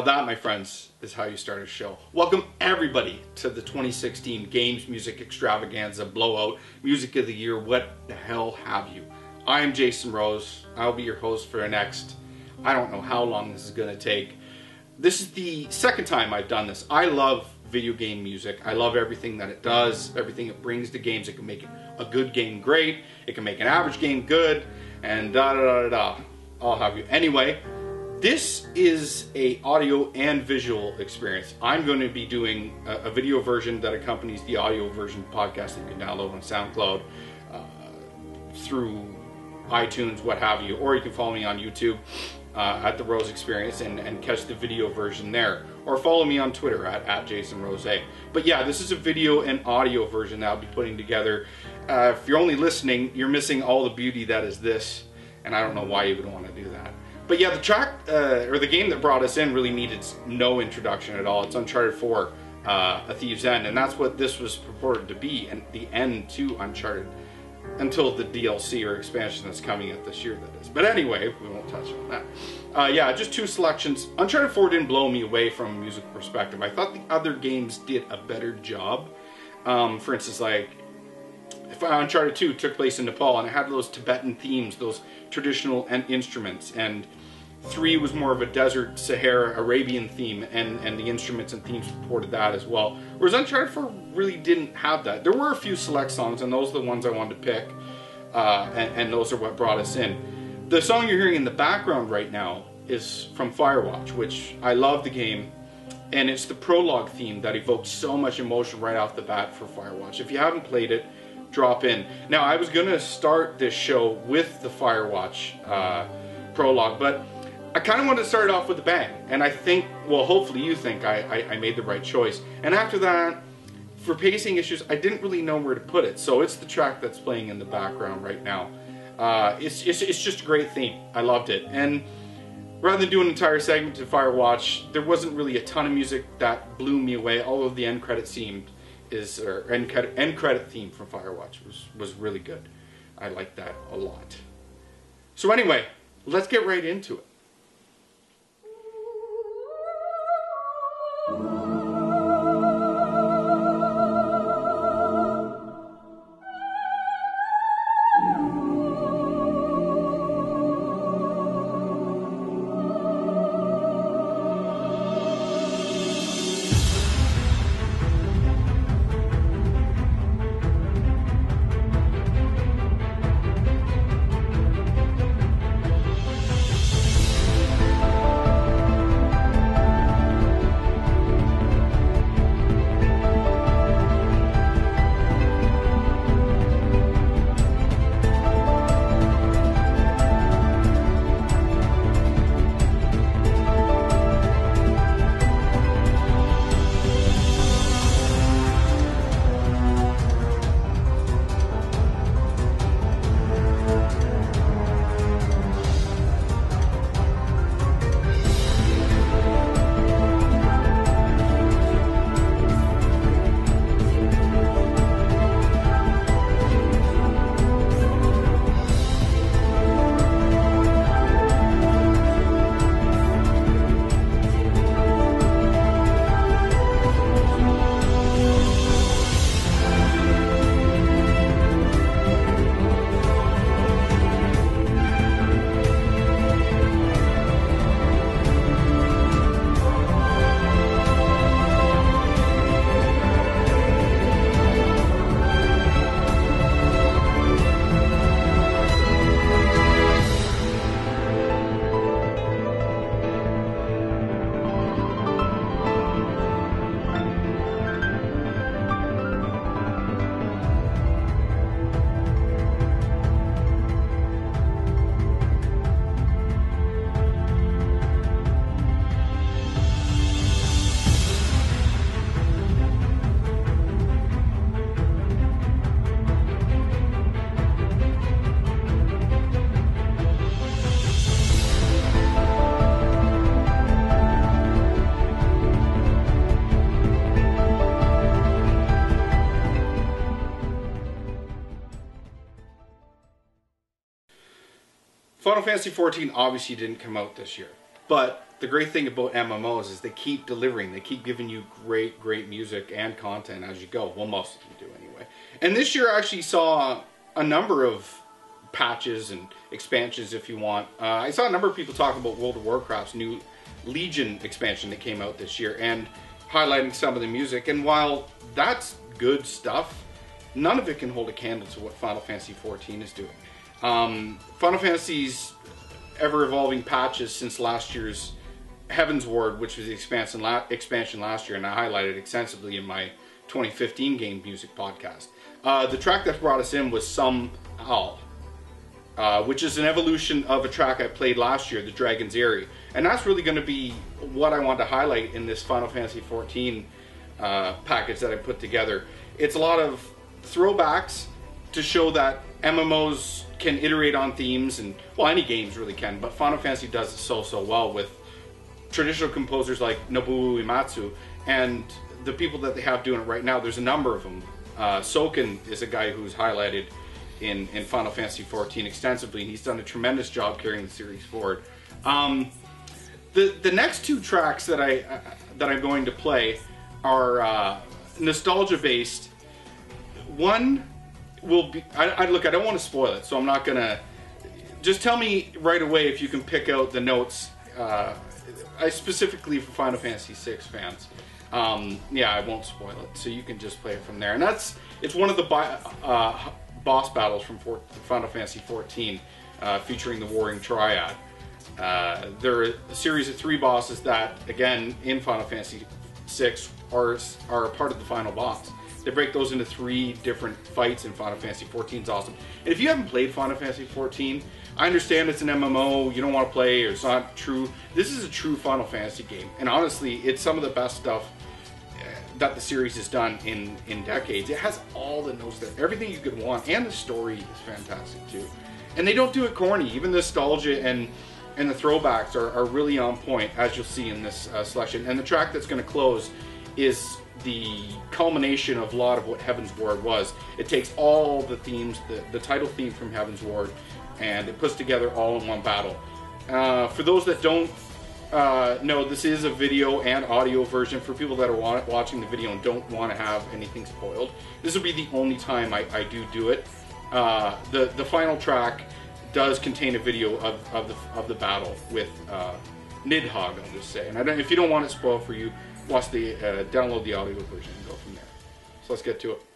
Now that, my friends, is how you start a show. Welcome everybody to the 2016 Games Music Extravaganza Blowout Music of the Year, what the hell have you. I am Jason Rose. I'll be your host for the next, I don't know how long this is gonna take. This is the second time I've done this. I love video game music. I love everything that it does, everything it brings to games. It can make a good game great, it can make an average game good, and da da da da da. I'll have you. Anyway, this is a audio and visual experience. I'm going to be doing a, a video version that accompanies the audio version podcast that you can download on SoundCloud uh, through iTunes, what have you, or you can follow me on YouTube uh, at the Rose Experience and, and catch the video version there, or follow me on Twitter at, at Jason Rose. But yeah, this is a video and audio version that I'll be putting together. Uh, if you're only listening, you're missing all the beauty that is this, and I don't know why you would want to do that. But yeah, the track uh, or the game that brought us in really needed no introduction at all. It's Uncharted 4, uh, A Thief's End, and that's what this was purported to be, and the end to Uncharted until the DLC or expansion that's coming out this year, that is. But anyway, we won't touch on that. Uh, yeah, just two selections. Uncharted 4 didn't blow me away from a music perspective. I thought the other games did a better job. Um, for instance, like if Uncharted 2 took place in Nepal and it had those Tibetan themes, those traditional instruments, and Three was more of a desert Sahara Arabian theme, and, and the instruments and themes supported that as well. Whereas Uncharted 4 really didn't have that. There were a few select songs, and those are the ones I wanted to pick, uh, and, and those are what brought us in. The song you're hearing in the background right now is from Firewatch, which I love the game, and it's the prologue theme that evokes so much emotion right off the bat for Firewatch. If you haven't played it, drop in. Now, I was going to start this show with the Firewatch uh, prologue, but I kind of wanted to start off with a bang, and I think, well, hopefully you think I, I, I, made the right choice. And after that, for pacing issues, I didn't really know where to put it, so it's the track that's playing in the background right now. Uh, it's, it's, it's just a great theme. I loved it. And rather than do an entire segment to Firewatch, there wasn't really a ton of music that blew me away, although the end credit theme is, or end credit, end credit theme from Firewatch was, was really good. I liked that a lot. So anyway, let's get right into it. you. Final Fantasy XIV obviously didn't come out this year, But the great thing about MMOs is they keep delivering. They keep giving you great, great music and content as you go. Well, most of them do anyway. And this year I actually saw a number of patches and expansions, if you want. Uh, I saw a number of people talk about World of Warcraft's new Legion expansion that came out this year and highlighting some of the music. And while that's good stuff, none of it can hold a candle to what Final Fantasy XIV is doing. Um, Final Fantasy's ever evolving patches since last year's Heavensward, which was the expansion, la- expansion last year, and I highlighted extensively in my 2015 game music podcast. Uh, the track that brought us in was Some Owl, uh, which is an evolution of a track I played last year, the Dragon's Eyrie. And that's really going to be what I want to highlight in this Final Fantasy XIV uh, package that I put together. It's a lot of throwbacks to show that MMOs can iterate on themes, and well, any games really can, but Final Fantasy does it so so well with traditional composers like Nobuo Uematsu and the people that they have doing it right now. There's a number of them. Uh, Soken is a guy who's highlighted in, in Final Fantasy XIV extensively, and he's done a tremendous job carrying the series forward. Um, the the next two tracks that I uh, that I'm going to play are uh, nostalgia based. One will be. I, I look. I don't want to spoil it, so I'm not gonna. Just tell me right away if you can pick out the notes. Uh, I specifically for Final Fantasy VI fans. Um, yeah, I won't spoil it, so you can just play it from there. And that's it's one of the bi- uh, boss battles from Final Fantasy XIV, uh, featuring the Warring Triad. Uh, there are a series of three bosses that, again, in Final Fantasy VI, are are part of the final boss. They break those into three different fights in Final Fantasy XIV. is awesome. And if you haven't played Final Fantasy XIV, I understand it's an MMO. You don't want to play, or it's not true. This is a true Final Fantasy game, and honestly, it's some of the best stuff uh, that the series has done in in decades. It has all the notes there, everything you could want, and the story is fantastic too. And they don't do it corny. Even the nostalgia and and the throwbacks are, are really on point, as you'll see in this uh, selection. And the track that's going to close is the culmination of a lot of what Heavensward was. It takes all the themes, the, the title theme from Heavensward, and it puts together all in one battle. Uh, for those that don't uh, know, this is a video and audio version. For people that are wa- watching the video and don't want to have anything spoiled, this will be the only time I, I do do it. Uh, the the final track does contain a video of, of the of the battle with uh, Nidhogg. I'll just say, and if you don't want it spoiled for you, watch the uh, download the audio version and go from there. So let's get to it.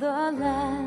The land,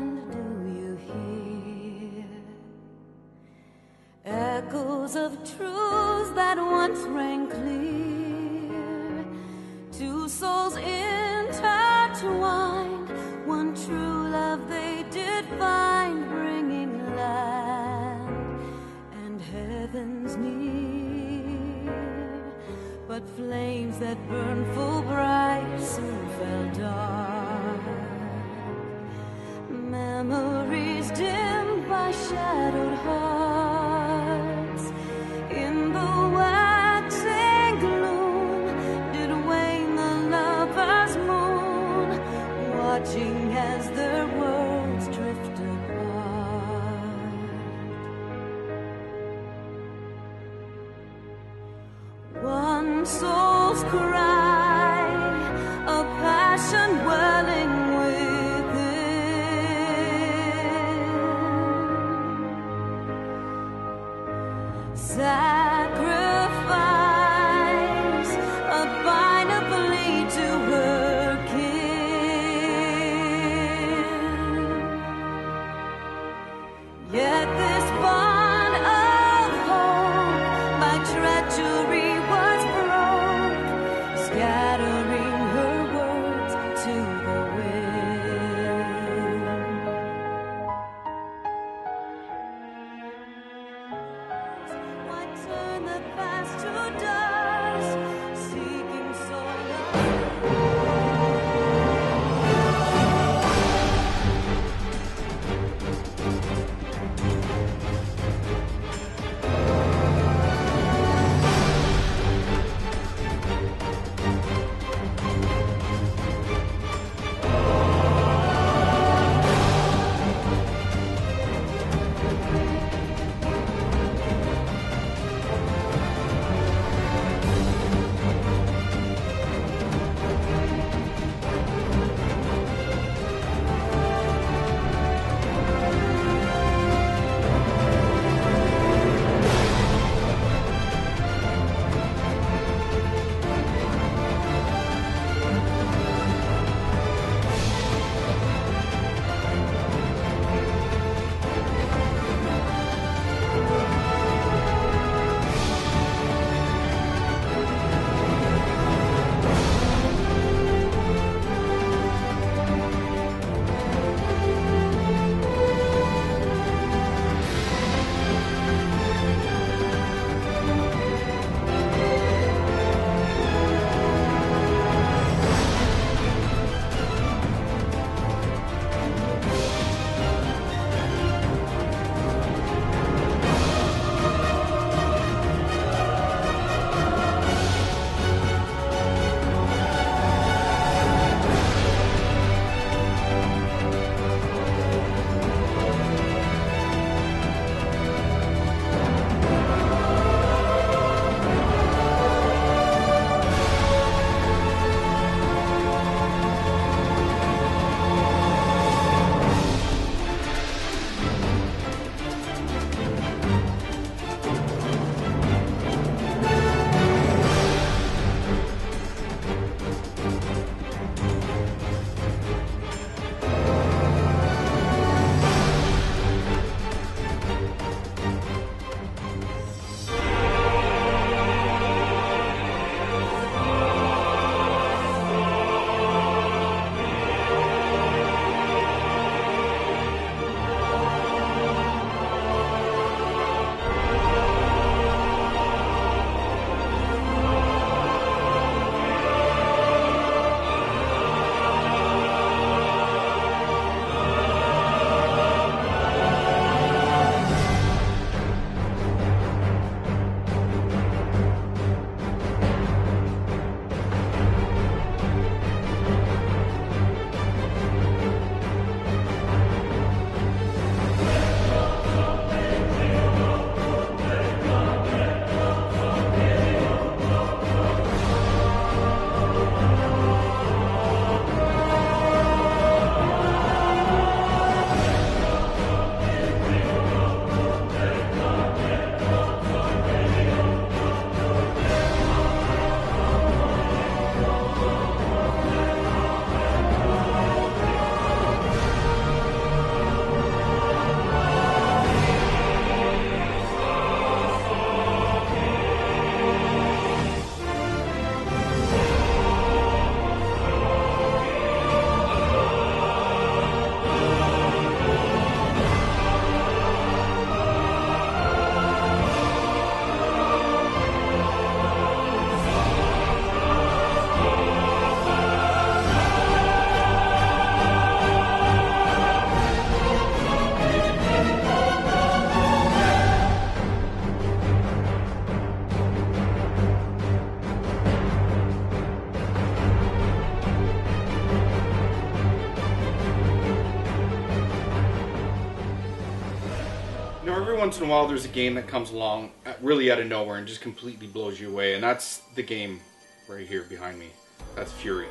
once in a while there's a game that comes along uh, really out of nowhere and just completely blows you away, and that's the game right here behind me. That's Furi.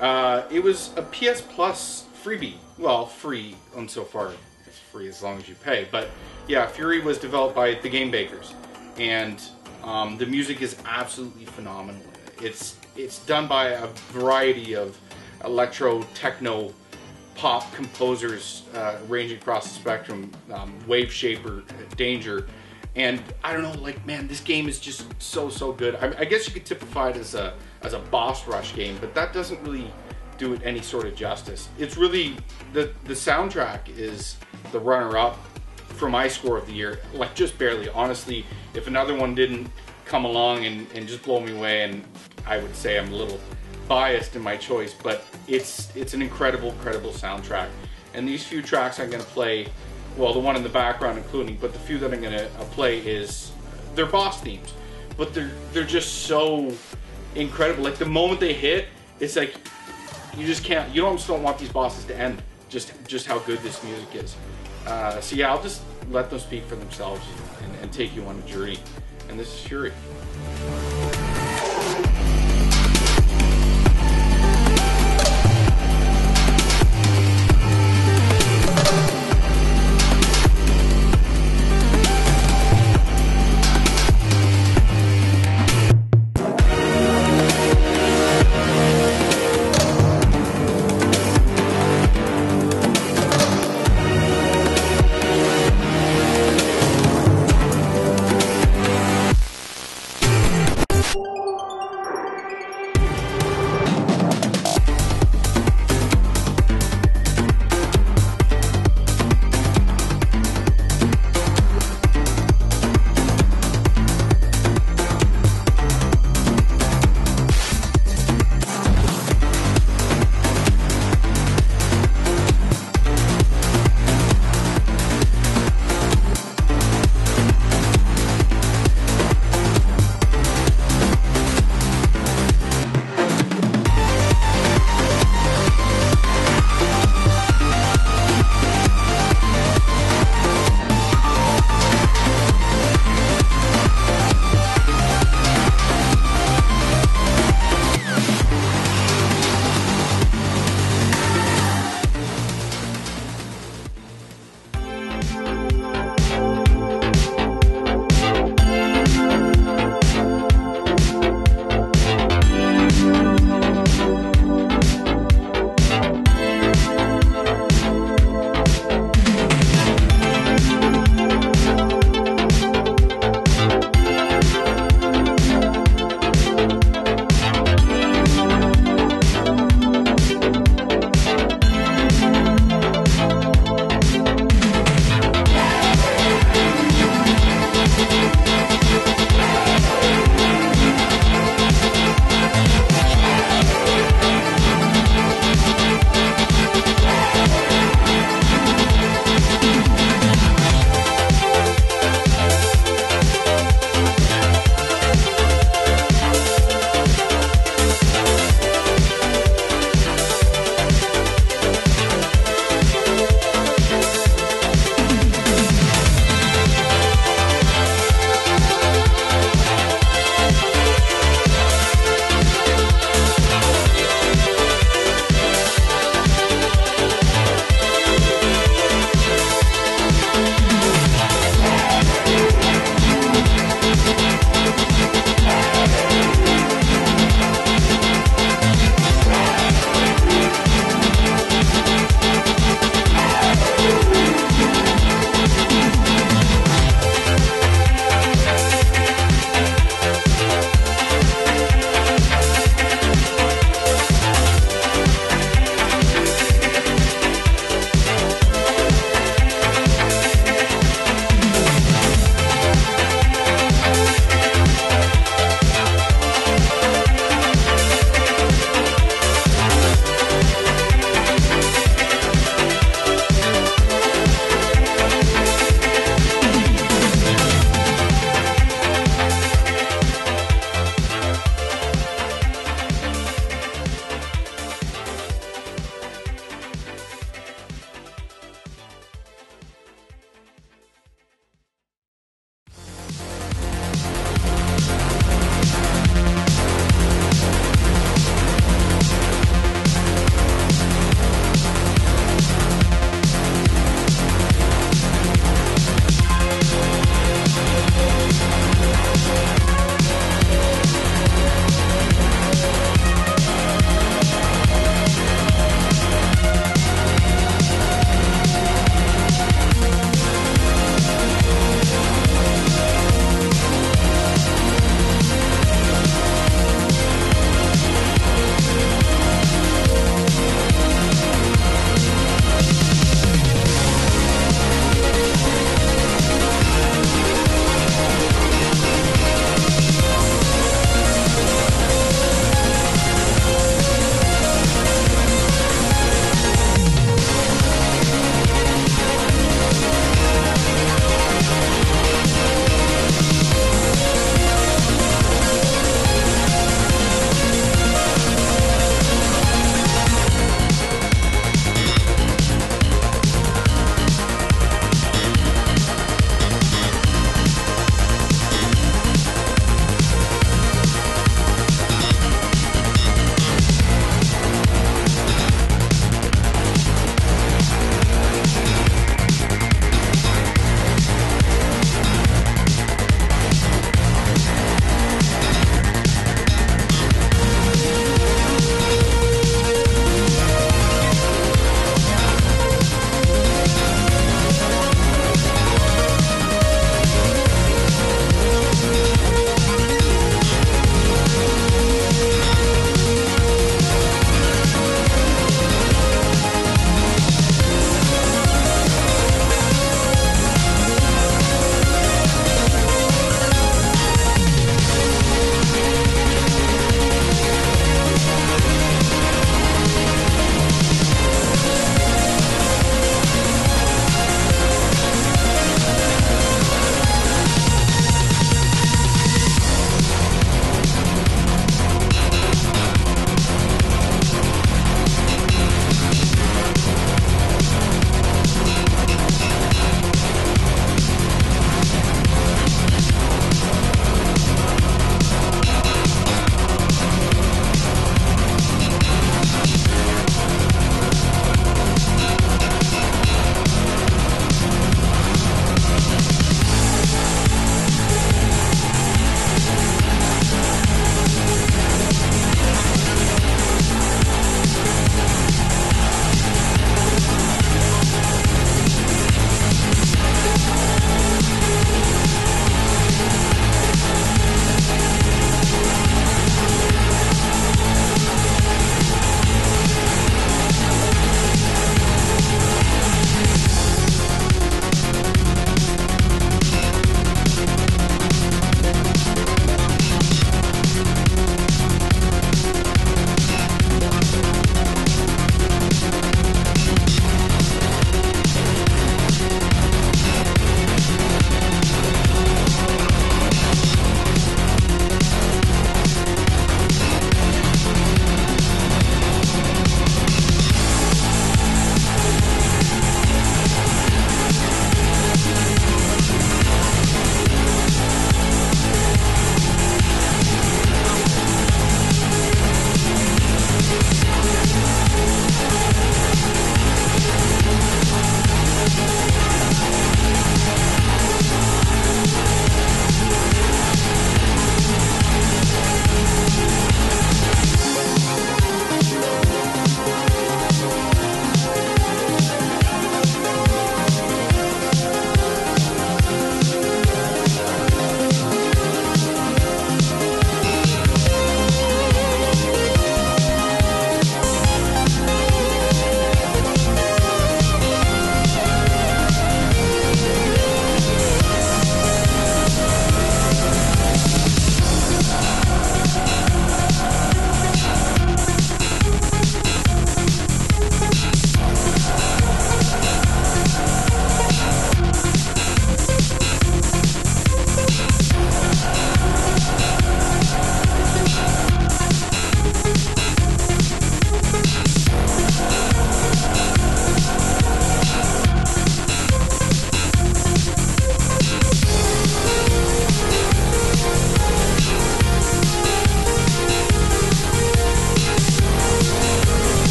Uh, it was a PS Plus freebie. Well, free insofar it's free as long as you pay. But yeah, Furi was developed by the Game Bakers, and um, the music is absolutely phenomenal. It's it's done by a variety of electro, techno, pop composers uh, ranging across the spectrum. Um, Waveshaper, Danger, and I don't know, like man, this game is just so so good. I, I guess you could typify it as a as a boss rush game, but that doesn't really do it any sort of justice. It's really the the soundtrack is the runner up for my score of the year, like just barely. Honestly, if another one didn't come along and, and just blow me away, and I would say I'm a little biased in my choice, but it's it's an incredible, incredible soundtrack. And these few tracks I'm gonna play, well, the one in the background including, but the few that I'm gonna uh, play is they're boss themes, but they're they're just so incredible. Like the moment they hit, it's like you just can't. You don't want these bosses to end. Just just how good this music is. Uh, so yeah, I'll just let them speak for themselves and, and take you on a journey. And this is Furi.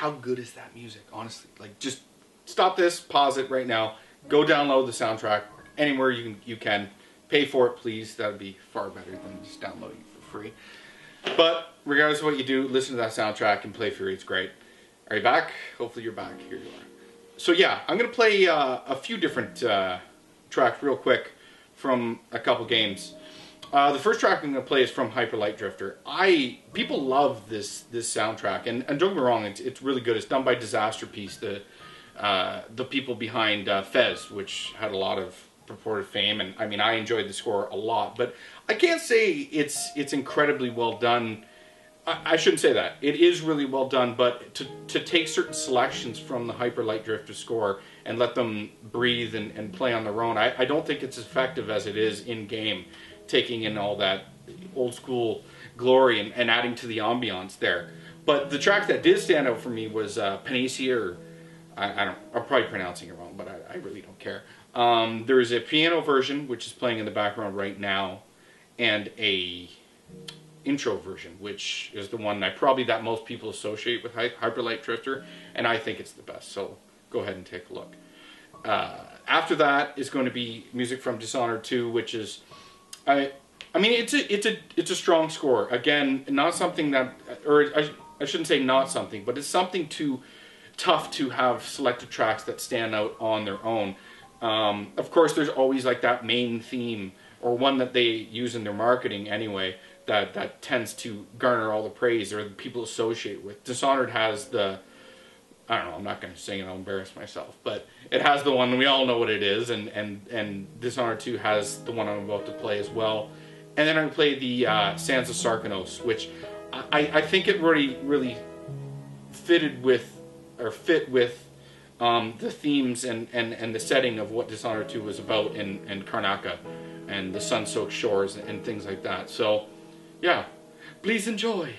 How good is that music? Honestly, like just stop this, pause it right now, go download the soundtrack anywhere you can. You can pay for it, please. That would be far better than just downloading it for free. But regardless of what you do, listen to that soundtrack and play Furi. It's great. Are you back? Hopefully you're back. Here you are. So yeah, I'm gonna play uh, a few different uh, tracks real quick from a couple games. Uh, the first track I'm going to play is from Hyper Light Drifter. I people love this this soundtrack, and, and don't get me wrong, it's, it's really good. It's done by Disasterpeace, the uh, the people behind uh, Fez, which had a lot of purported fame, and I mean I enjoyed the score a lot, but I can't say it's it's incredibly well done. I, I shouldn't say that. It is really well done, but to to take certain selections from the Hyper Light Drifter score and let them breathe and, and play on their own, I, I don't think it's as effective as it is in game taking in all that old school glory and, and adding to the ambiance there. But the track that did stand out for me was uh, Panacea, or I, I, don't, I'm probably pronouncing it wrong, but I, I really don't care. Um, there is a piano version which is playing in the background right now, and a intro version, which is the one I probably that most people associate with Hyper Light Drifter, and I think it's the best. So go ahead and take a look. Uh, after that is going to be music from Dishonored 2, which is I I mean it's a it's a it's a strong score. Again, not something that or I, I shouldn't say not something, but it's something too tough to have selected tracks that stand out on their own. Um, of course, there's always like that main theme or one that they use in their marketing anyway that that tends to garner all the praise or the people associate with. Dishonored has the I don't know. I'm not going to sing it. I'll embarrass myself. But it has the one we all know what it is, and and and Dishonored 2 has the one I'm about to play as well. And then I'm gonna play the uh, Sands of Sarkonos, which I, I think it really really fitted with or fit with um, the themes and, and, and the setting of what Dishonored 2 was about in, in Karnaca and the sun-soaked shores and, and things like that. So, yeah, please enjoy.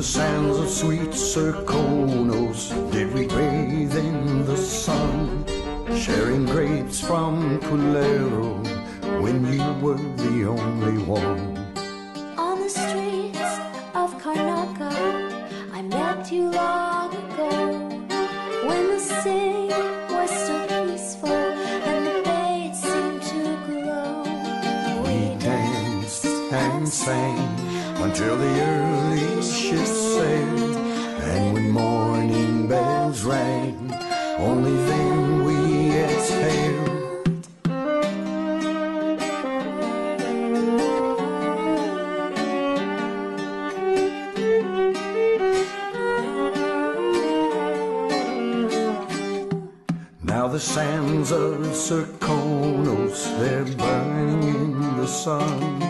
The sands of sweet Serkonos did we bathe in the sun, sharing grapes from Pulero when you were the only one. On the streets of Karnaca, I met you long ago. When the city was so peaceful and the bay seemed to glow. We danced and sang until the early Serkonos, they're burning in the sun.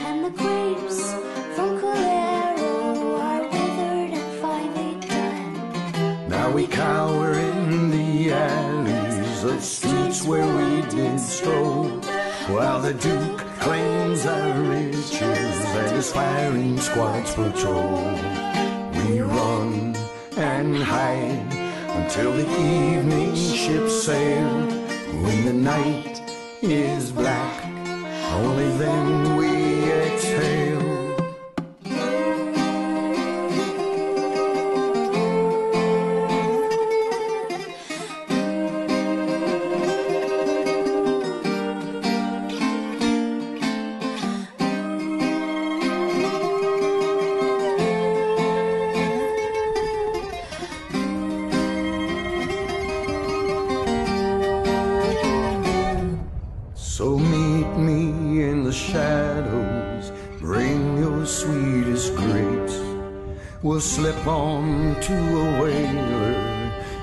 And the grapes from Calero are withered and finely done. Now we cower in the alleys of streets where we did stroll, while the Duke claims our riches and his firing squads patrol. We run and hide until the evening ships sail. When the night is black, only then We'll on to a whaler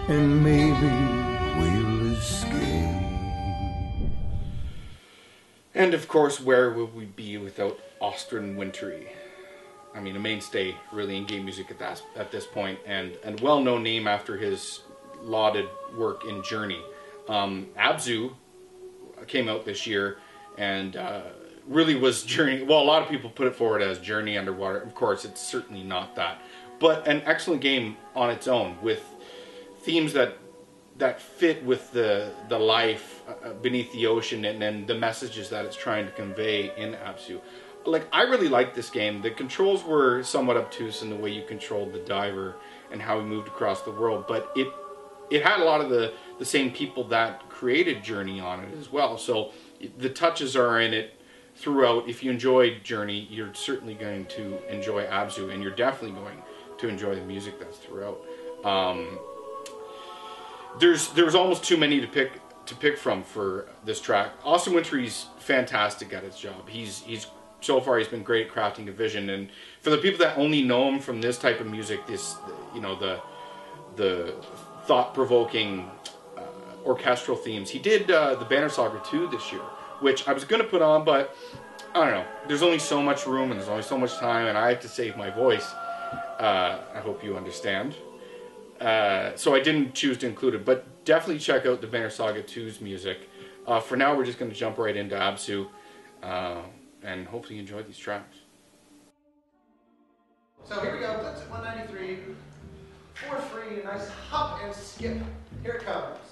and maybe we'll escape. And of course, where would we be without Austin Wintory? I mean, a mainstay really in game music at that at this point, and and well-known name after his lauded work in Journey. Um, Abzu came out this year, and uh, really was Journey. Well, a lot of people put it forward as Journey Underwater. Of course, it's certainly not that, but an excellent game on its own with themes that that fit with the the life uh, beneath the ocean and, and the messages that it's trying to convey in Abzu. Like I really liked this game. The controls were somewhat obtuse in the way you controlled the diver and how he moved across the world, but it it had a lot of the the same people that created Journey on it as well. So the touches are in it throughout. If you enjoyed Journey, you're certainly going to enjoy Abzu, and you're definitely going to enjoy the music that's throughout. Um, there's there's almost too many to pick to pick from for this track. Austin Wintory's fantastic at his job. He's he's so far he's been great at crafting a vision, and for the people that only know him from this type of music, this you know the the thought provoking uh, orchestral themes. He did uh, the Banner Saga 2 this year, which I was going to put on, but I don't know. There's only so much room and there's only so much time, and I have to save my voice. Uh, I hope you understand. Uh, so I didn't choose to include it, but definitely check out the Banner Saga 2's music. Uh, for now, we're just going to jump right into Abzu, uh, and hopefully you enjoy these tracks. So here we go. That's at 193. For free, a nice hop and skip. Here it comes.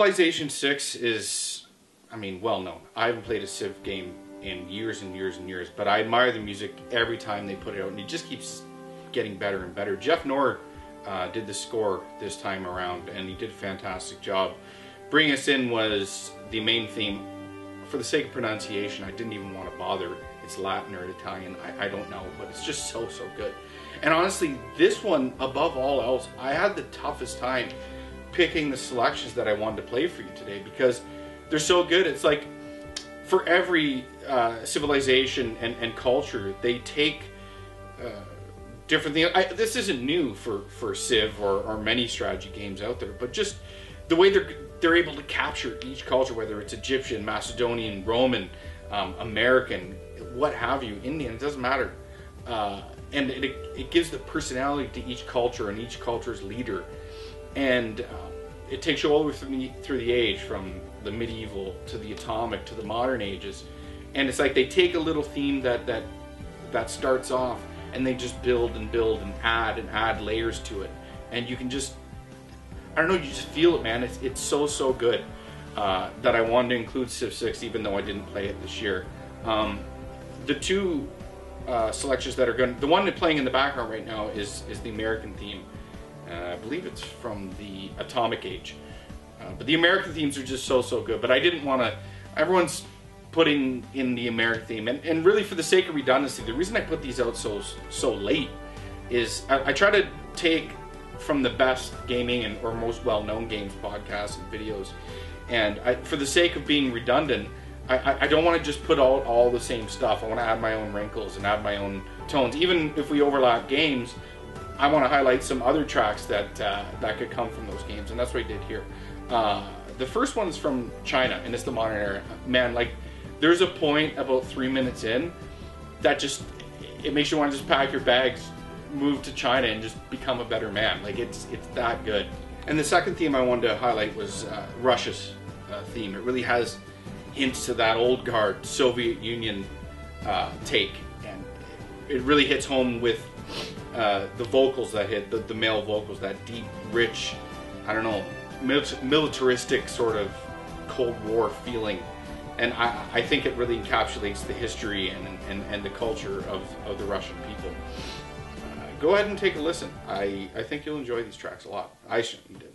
Civilization 6 is, I mean, well known. I haven't played a Civ game in years and years and years, but I admire the music every time they put it out, and it just keeps getting better and better. Geoff Knorr uh, did the score this time around, and he did a fantastic job. Bringing Us In was the main theme. For the sake of pronunciation, I didn't even want to bother. It's Latin or Italian, I, I don't know, but it's just so, so good. And honestly, this one, above all else, I had the toughest time picking the selections that I wanted to play for you today because they're so good. It's like for every uh, civilization and, and culture, they take uh, different things. I, this isn't new for, for Civ or, or many strategy games out there, but just the way they're they're able to capture each culture, whether it's Egyptian, Macedonian, Roman, um, American, what have you, Indian, it doesn't matter. Uh, and it, it gives the personality to each culture and each culture's leader. And uh, it takes you all the way through the, through the age, from the medieval to the atomic to the modern ages. And it's like they take a little theme that, that, that starts off and they just build and build and add and add layers to it. And you can just I don't know, you just feel it, man. It's it's so so good uh, that I wanted to include Civ 6, even though I didn't play it this year. Um, the two uh, selections that are going, the one playing in the background right now is is the American theme. Uh, I believe it's from the Atomic Age, uh, but the American themes are just so so good. But I didn't want to. Everyone's putting in the American theme, and, and really for the sake of redundancy, the reason I put these out so so late is I, I try to take from the best gaming and or most well-known games podcasts and videos. And I, for the sake of being redundant, I, I don't want to just put all, all the same stuff. I want to add my own wrinkles and add my own tones. Even if we overlap games, I want to highlight some other tracks that uh, that could come from those games, and that's what I did here. Uh, the first one is from China, and it's the modern era. Man, like there's a point about three minutes in that just it makes you want to just pack your bags, move to China and just become a better man. Like it's it's that good. And the second theme I wanted to highlight was uh, Russia's uh, theme. It really has hints to that old guard Soviet Union uh, take, and it really hits home with uh, the vocals that hit the, the male vocals, that deep, rich, I don't know, militaristic sort of Cold War feeling. And I, I think it really encapsulates the history and, and, and the culture of, of the Russian people go ahead and take a listen. I, I think you'll enjoy these tracks a lot. I certainly did.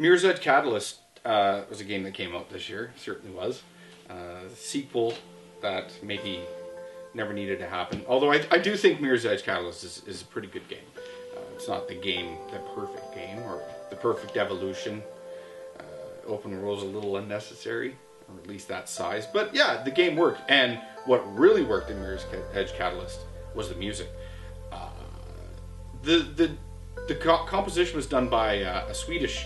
Mirror's Edge Catalyst uh, was a game that came out this year. Certainly was. Uh, sequel that maybe never needed to happen. Although I, I do think Mirror's Edge Catalyst is, is a pretty good game. Uh, it's not the game, the perfect game, or the perfect evolution. Uh, open world's a little unnecessary, or at least that size. But yeah, the game worked. And what really worked in Mirror's Edge Catalyst was the music. Uh, the the the co- composition was done by uh, a Swedish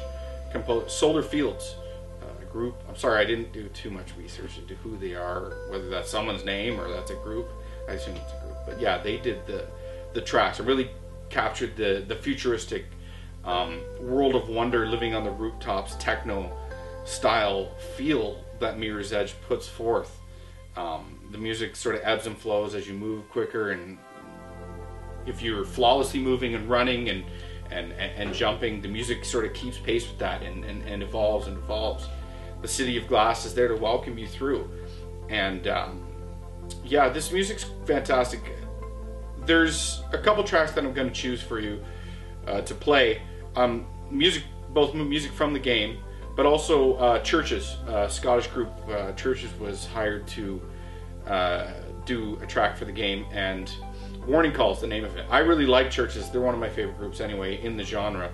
Solar Fields uh, group. I'm sorry, I didn't do too much research into who they are, whether that's someone's name or that's a group. I assume it's a group, but yeah, they did the the tracks. It really captured the the futuristic um, world of wonder, living on the rooftops, techno style feel that Mirror's Edge puts forth. Um, the music sort of ebbs and flows as you move quicker and if you're flawlessly moving and running and and, and, and jumping, the music sort of keeps pace with that and, and, and evolves and evolves. The City of Glass is there to welcome you through. And um, yeah, this music's fantastic. There's a couple tracks that I'm going to choose for you uh, to play. Um, music, both music from the game, but also uh, Churches, uh, Scottish group uh, Churches was hired to uh, do a track for the game, and Warning Call is the name of it. I really like Churches; they're one of my favorite groups anyway in the genre,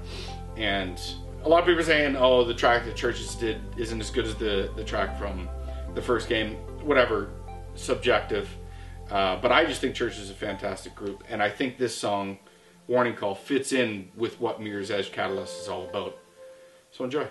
and a lot of people are saying, "Oh, the track that Churches did isn't as good as the the track from the first game." Whatever, subjective. Uh, but I just think Churches is a fantastic group, and I think this song, Warning Call, fits in with what Mirror's Edge Catalyst is all about. So enjoy.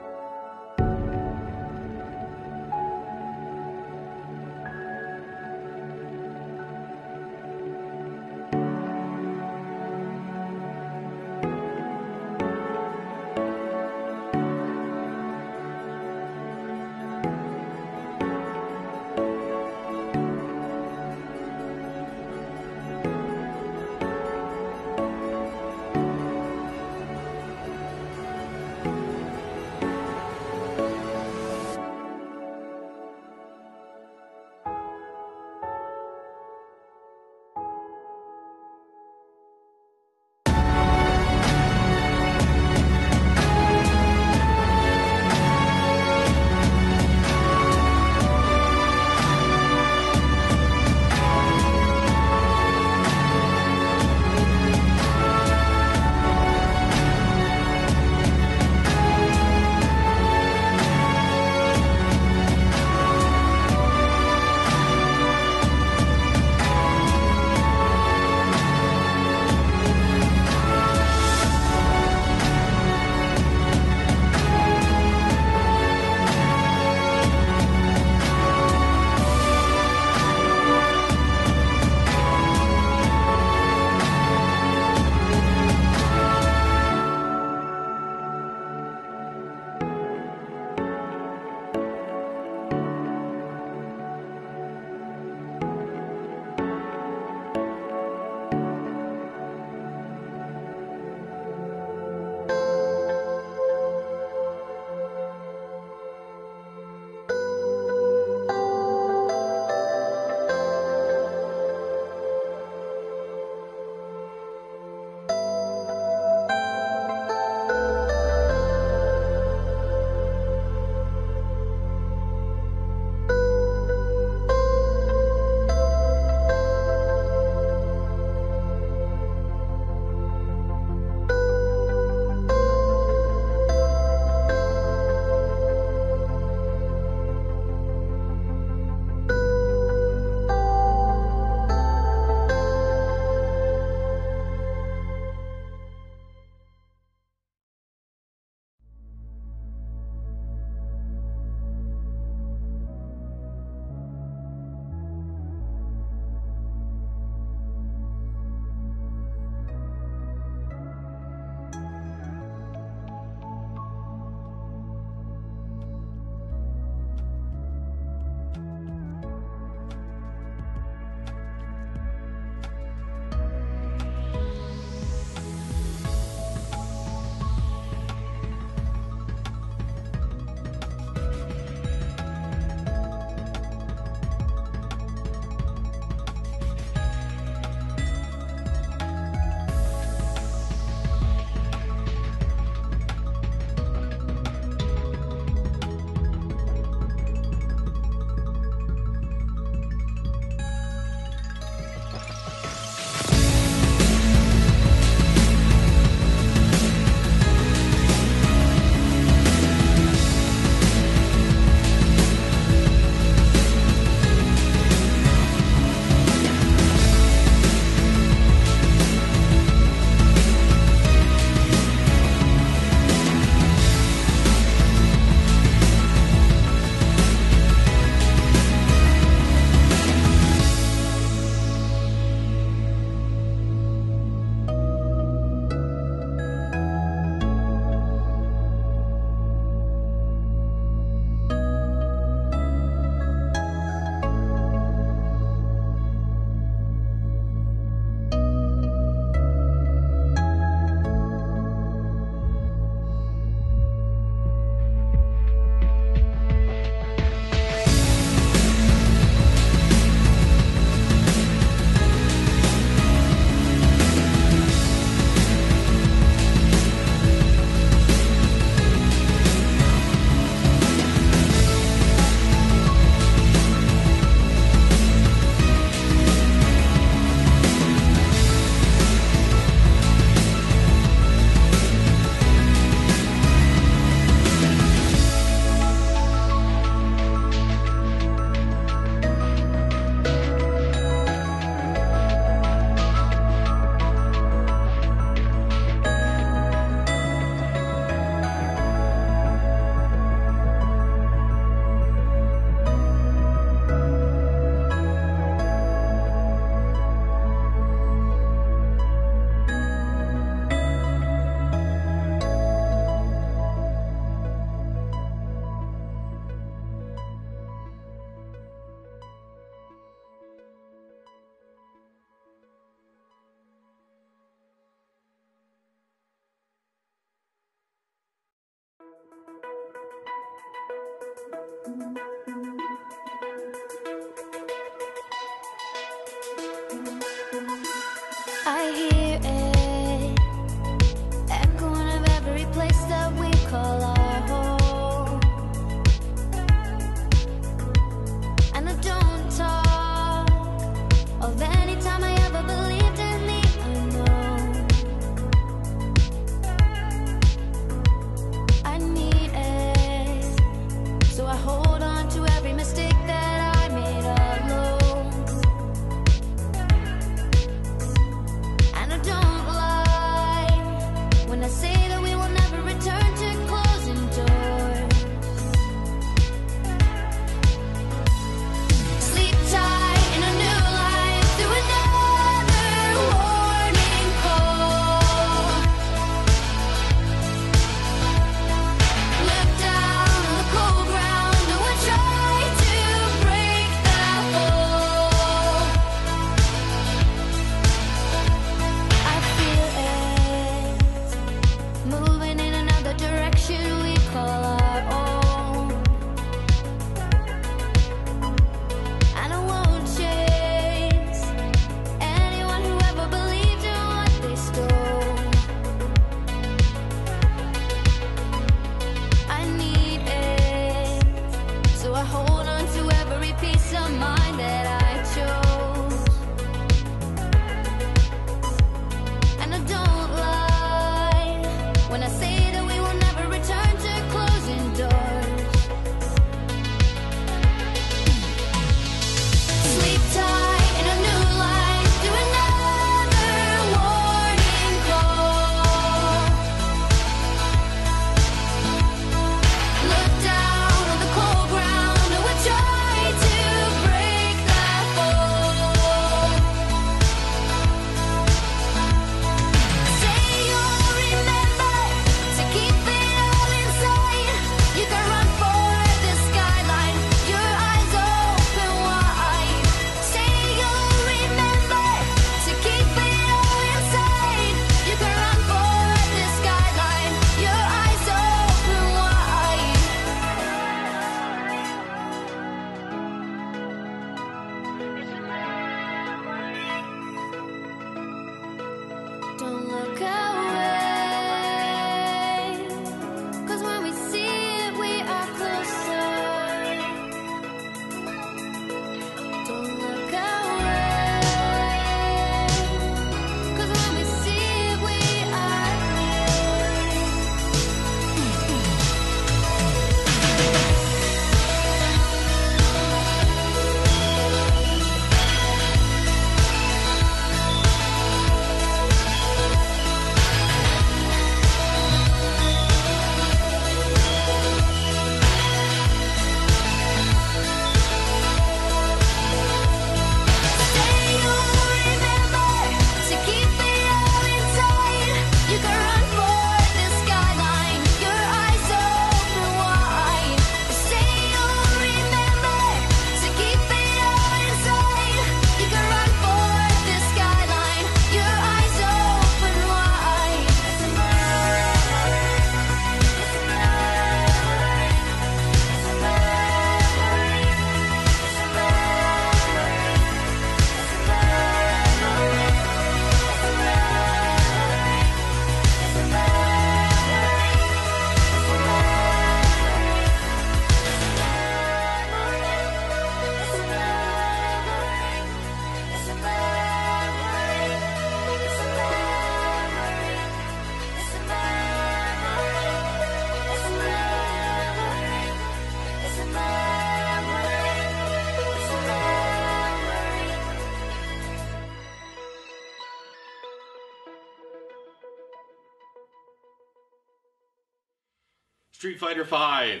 Street Fighter V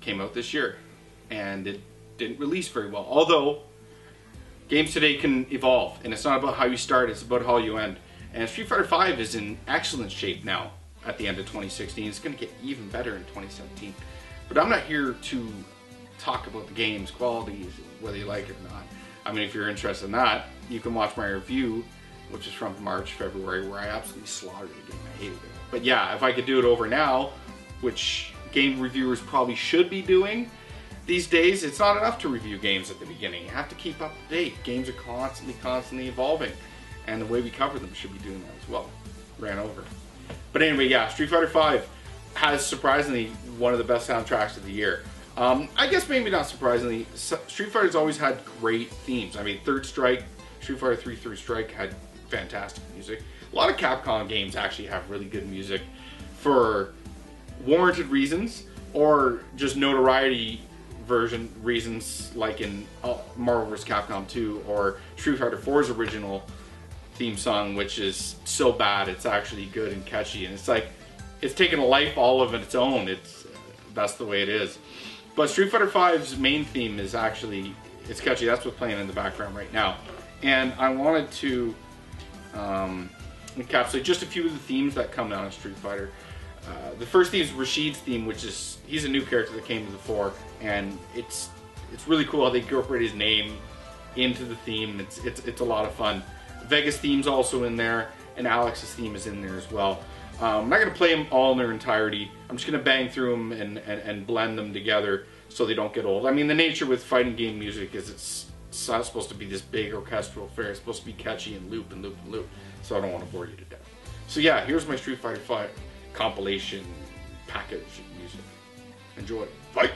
came out this year, and it didn't release very well. Although, games today can evolve, and it's not about how you start, it's about how you end. And Street Fighter V is in excellent shape now at the end of 2016. It's going to get even better in 2017. But I'm not here to talk about the game's qualities, whether you like it or not. I mean, if you're interested in that, you can watch my review, which is from March, February, where I absolutely slaughtered the game. I hated it. But yeah, if I could do it over now, which game reviewers probably should be doing. These days, it's not enough to review games at the beginning. You have to keep up to date. Games are constantly, constantly evolving, and the way we cover them should be doing that as well. Ran over. But anyway, yeah, Street Fighter V has surprisingly one of the best soundtracks of the year. Um, I guess maybe not surprisingly, Street Fighter's always had great themes. I mean, Third Strike, Street Fighter 3 Third Strike had fantastic music. A lot of Capcom games actually have really good music for warranted reasons or just notoriety version reasons, like in uh, Marvel vs. Capcom 2 or Street Fighter 4's original theme song, which is so bad it's actually good and catchy, and it's like it's taken a life all of its own. It's that's the way it is. But Street Fighter V's main theme is actually it's catchy. That's what's playing in the background right now, and I wanted to um, encapsulate just a few of the themes that come out in Street Fighter. Uh, the first theme is Rashid's theme, which is he's a new character that came to the fore, and it's it's really cool how they incorporate his name into the theme. It's it's it's a lot of fun. Vega's theme's also in there, and Alex's theme is in there as well. Um, I'm not going to play them all in their entirety. I'm just going to bang through them and, and, and blend them together so they don't get old. I mean, the nature with fighting game music is it's, it's not supposed to be this big orchestral affair. It's supposed to be catchy and loop and loop and loop. So I don't want to bore you to death. So yeah, here's my Street Fighter 5 compilation package music. Enjoy. Fight!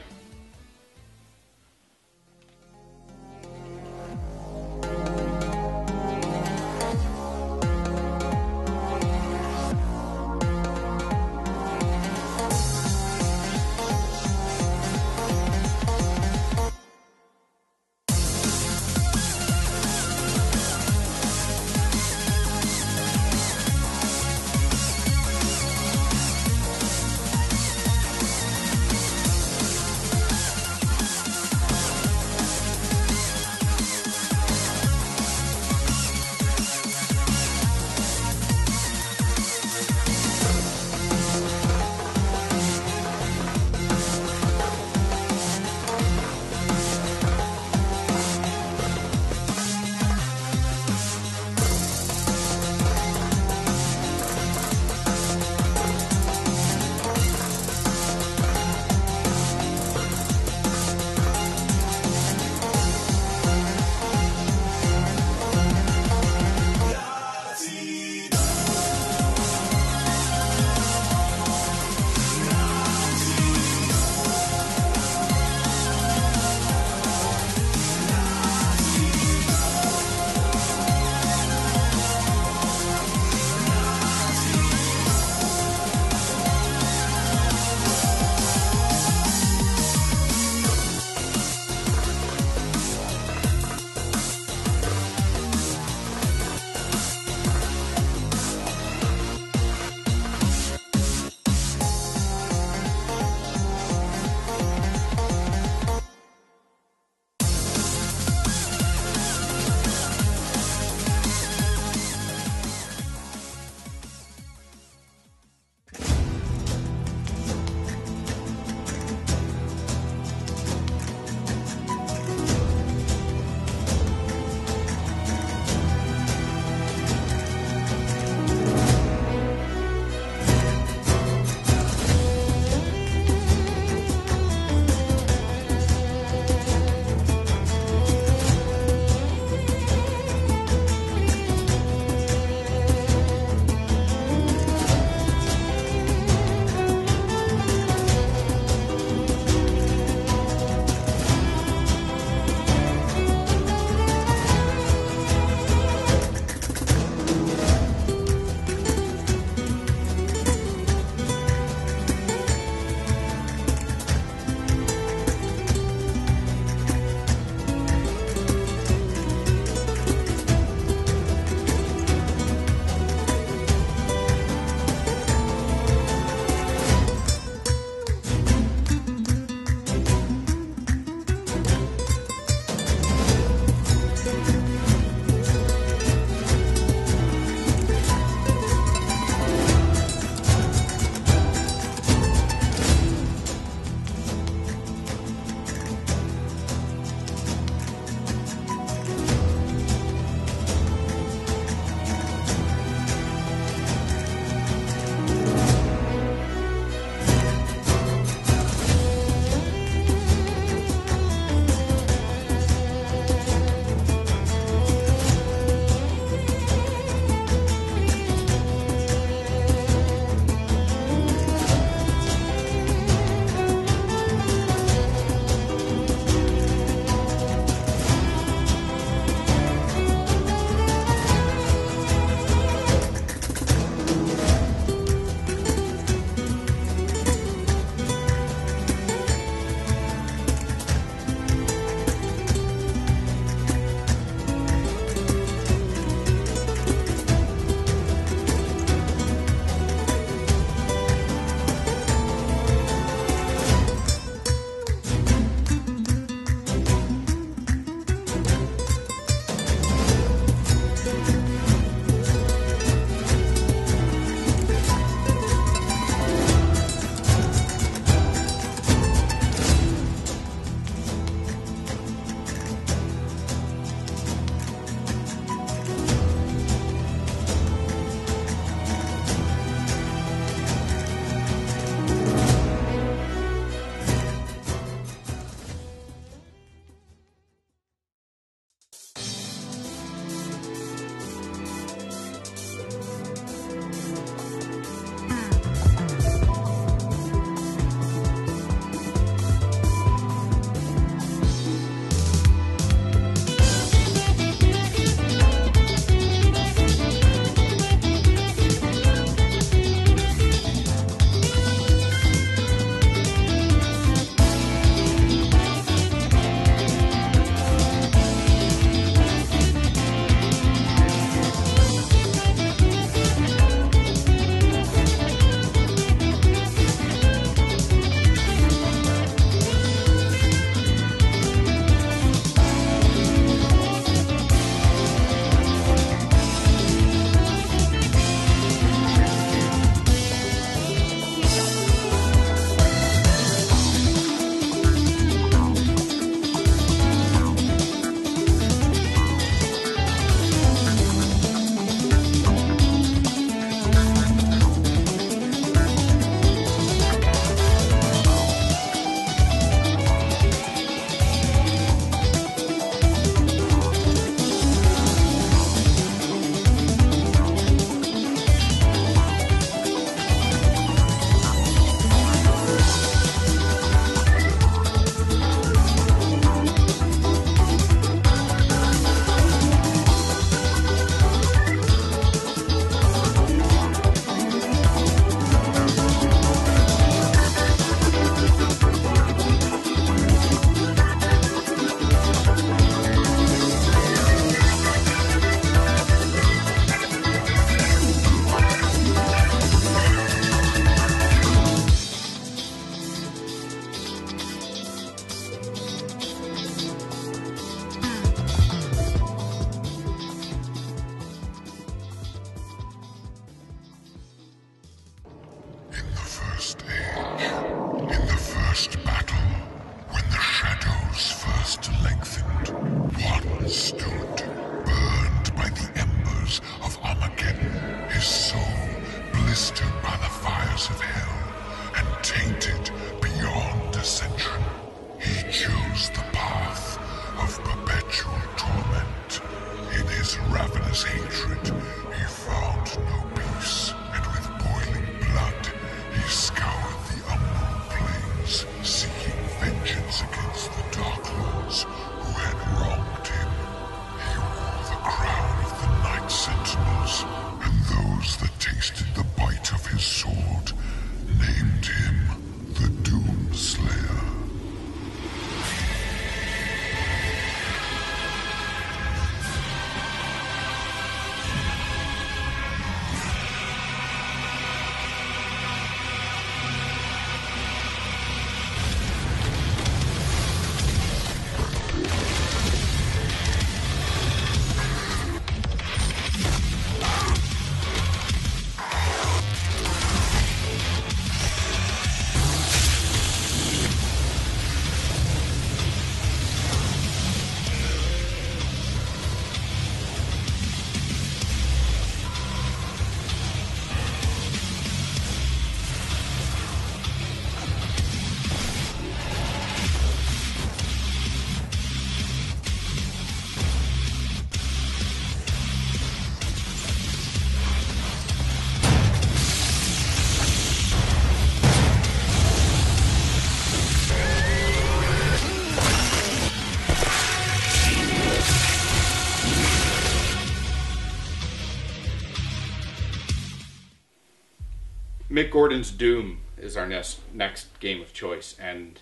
Gordon's Doom is our next next game of choice, and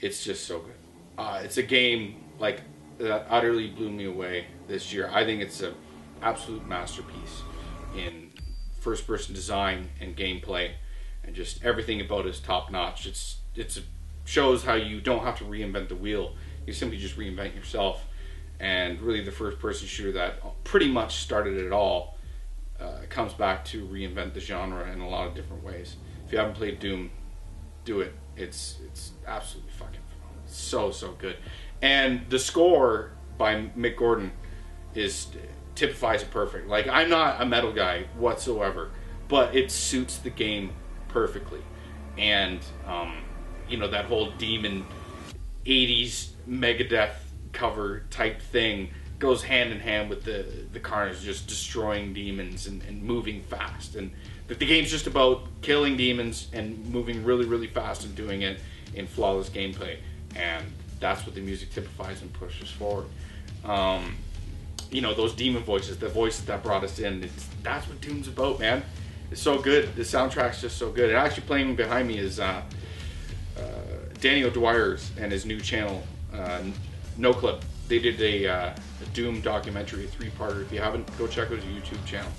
it's just so good. Uh, it's a game like that utterly blew me away this year. I think it's an absolute masterpiece in first person design and gameplay, and just everything about it is top notch. It's it's shows how you don't have to reinvent the wheel. You simply just reinvent yourself, and really the first person shooter that pretty much started it all to reinvent the genre in a lot of different ways. If you haven't played Doom, do it. It's it's absolutely fucking phenomenal. So so good, and the score by Mick Gordon is typifies it perfect. Like I'm not a metal guy whatsoever, but it suits the game perfectly, and um, you know that whole demon '80s Megadeth cover type thing goes hand in hand with the the carnage just destroying demons and, and moving fast. And that the game's just about killing demons and moving really really fast and doing it in flawless gameplay. And that's what the music typifies and pushes forward. Um, you know those demon voices the voices that brought us in that's what doom's about man. It's so good. The soundtrack's just so good. And actually playing behind me is uh, uh, and his new channel uh, Noclip. They did a, a Doom documentary, a three-parter. If you haven't, go check out his YouTube channel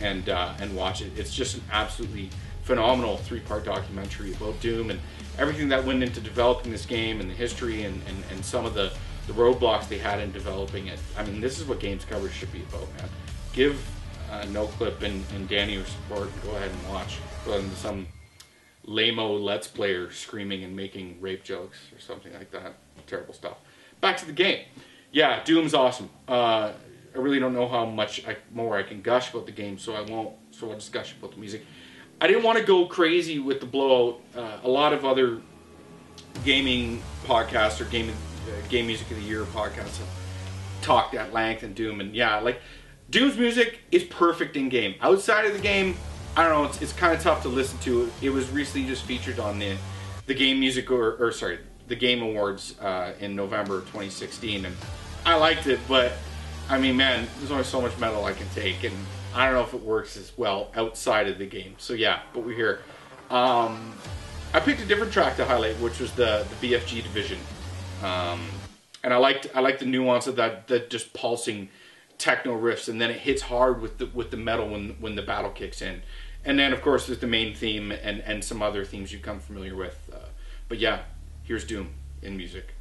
and uh, and watch it. It's just an absolutely phenomenal three-part documentary about Doom and everything that went into developing this game and the history and, and, and some of the, the roadblocks they had in developing it. I mean, this is what games coverage should be about, man. Give uh, Noclip and, and Danny your support and go ahead and watch rather than some lame-o let's player screaming and making rape jokes or something like that. Terrible stuff. Back to the game yeah, Doom's awesome. Uh, I really don't know how much I, more I can gush about the game, so I won't. So I'll just gush about the music. I didn't want to go crazy with the blowout. Uh, a lot of other gaming podcasts or game uh, game music of the year podcasts have talked at length and Doom, and yeah, like Doom's music is perfect in game. Outside of the game, I don't know. It's, it's kind of tough to listen to. It was recently just featured on the the game music or, or sorry the Game Awards uh, in November of 2016, and I liked it, but I mean, man, there's only so much metal I can take, and I don't know if it works as well outside of the game. So yeah, but we're here. Um, I picked a different track to highlight, which was the the BFG division, um, and I liked I liked the nuance of that that just pulsing techno riffs, and then it hits hard with the with the metal when when the battle kicks in, and then of course there's the main theme and and some other themes you've come familiar with. Uh, but yeah, here's Doom in music.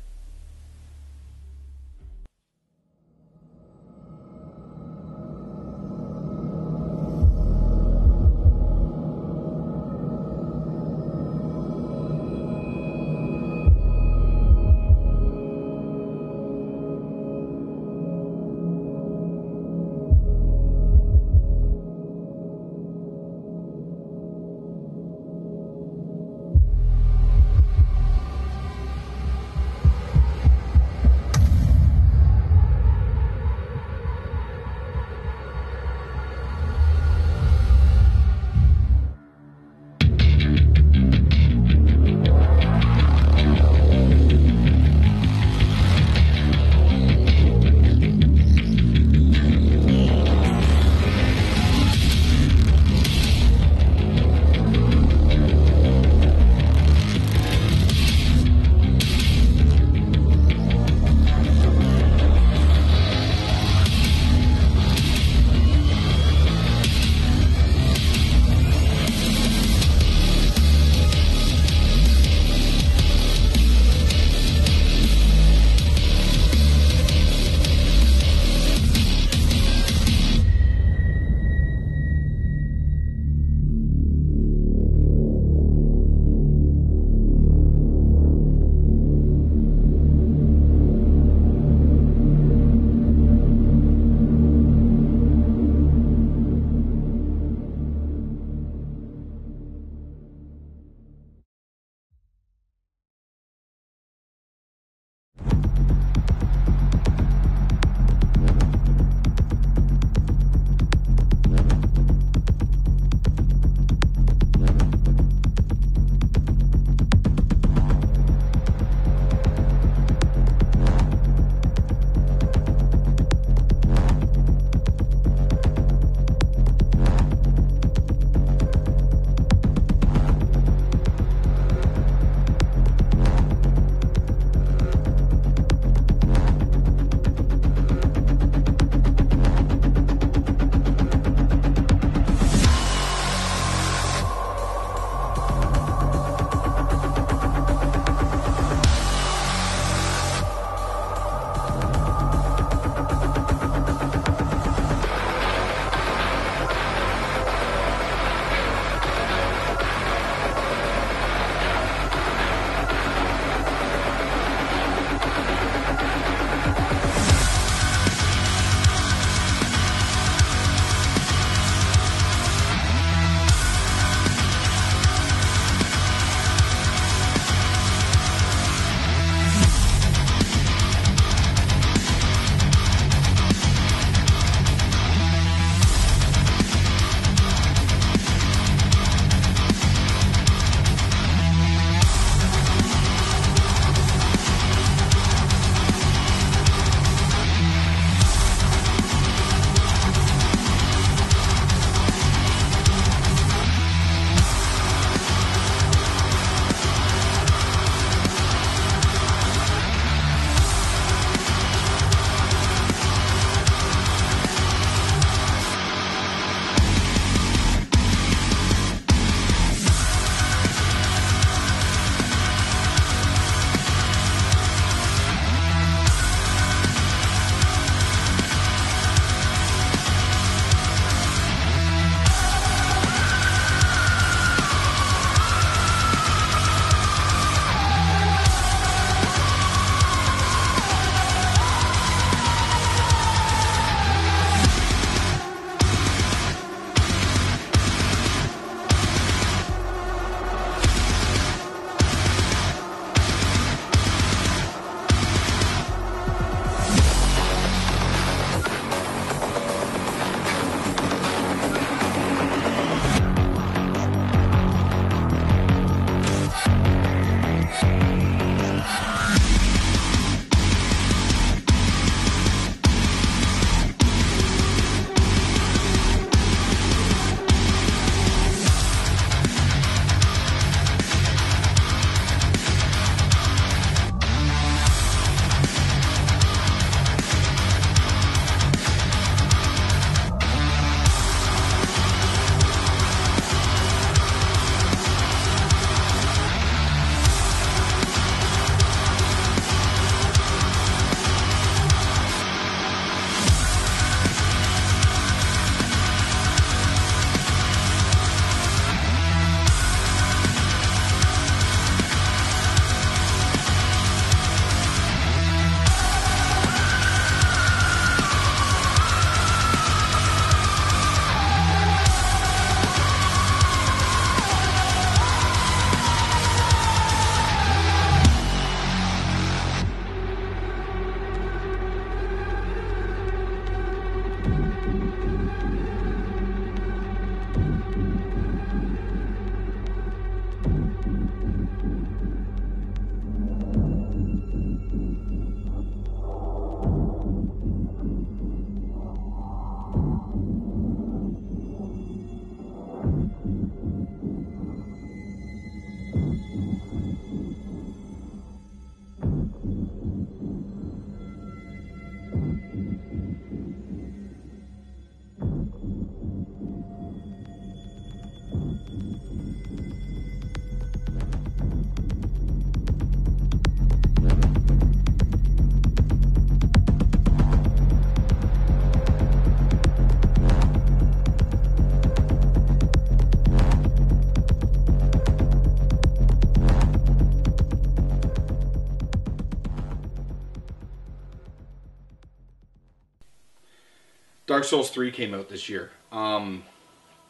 Dark Souls 3 came out this year. Um,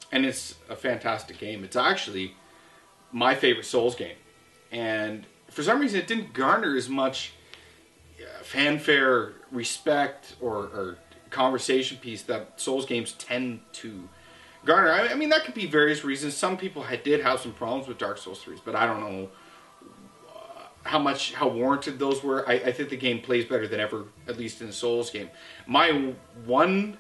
and it's a fantastic game. It's actually my favorite Souls game. And for some reason, it didn't garner as much uh, fanfare, respect, or, or conversation piece that Souls games tend to garner. I, I mean, that could be various reasons. Some people had, did have some problems with Dark Souls 3s, but I don't know uh, how much how warranted those were. I, I think the game plays better than ever, at least in a Souls game. My one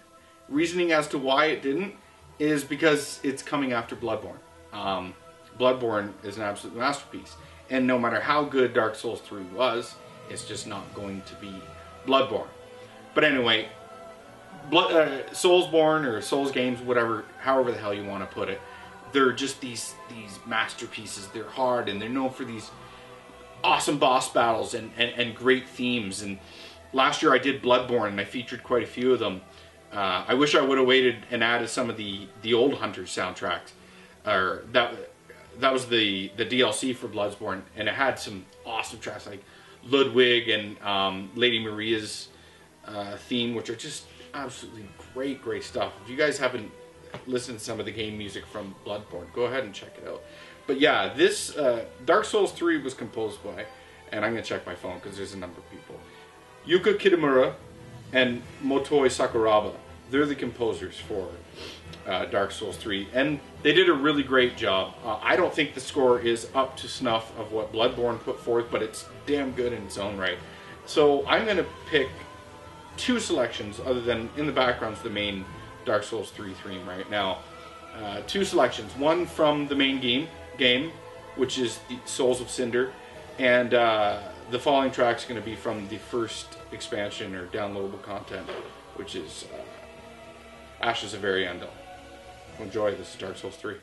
reasoning as to why it didn't is because it's coming after Bloodborne. Um, Bloodborne is an absolute masterpiece, and no matter how good Dark Souls 3 was, it's just not going to be Bloodborne. But anyway, Blood, uh, Soulsborne or Souls games, whatever, however the hell you want to put it, they're just these these masterpieces. They're hard and they're known for these awesome boss battles and, and, and great themes. And last year I did Bloodborne and I featured quite a few of them. Uh, I wish I would have waited and added some of the the old Hunters soundtracks, or that that was the the DLC for Bloodborne, and it had some awesome tracks like Ludwig and um, Lady Maria's uh, theme, which are just absolutely great, great stuff. If you guys haven't listened to some of the game music from Bloodborne, go ahead and check it out. But yeah, this uh, Dark Souls 3 was composed by, and I'm gonna check my phone because there's a number of people, Yuka Kitamura and Motoi Sakuraba. They're the composers for uh, Dark Souls 3, and they did a really great job. Uh, I don't think the score is up to snuff of what Bloodborne put forth, but it's damn good in its own right. So I'm gonna pick two selections other than in the background's the main Dark Souls 3 theme right now. Uh, two selections. One from the main game, game, which is the Souls of Cinder, and uh, the following track is going to be from the first expansion or downloadable content, which is uh, Ashes of Ariandel. Enjoy. This is Dark Souls 3.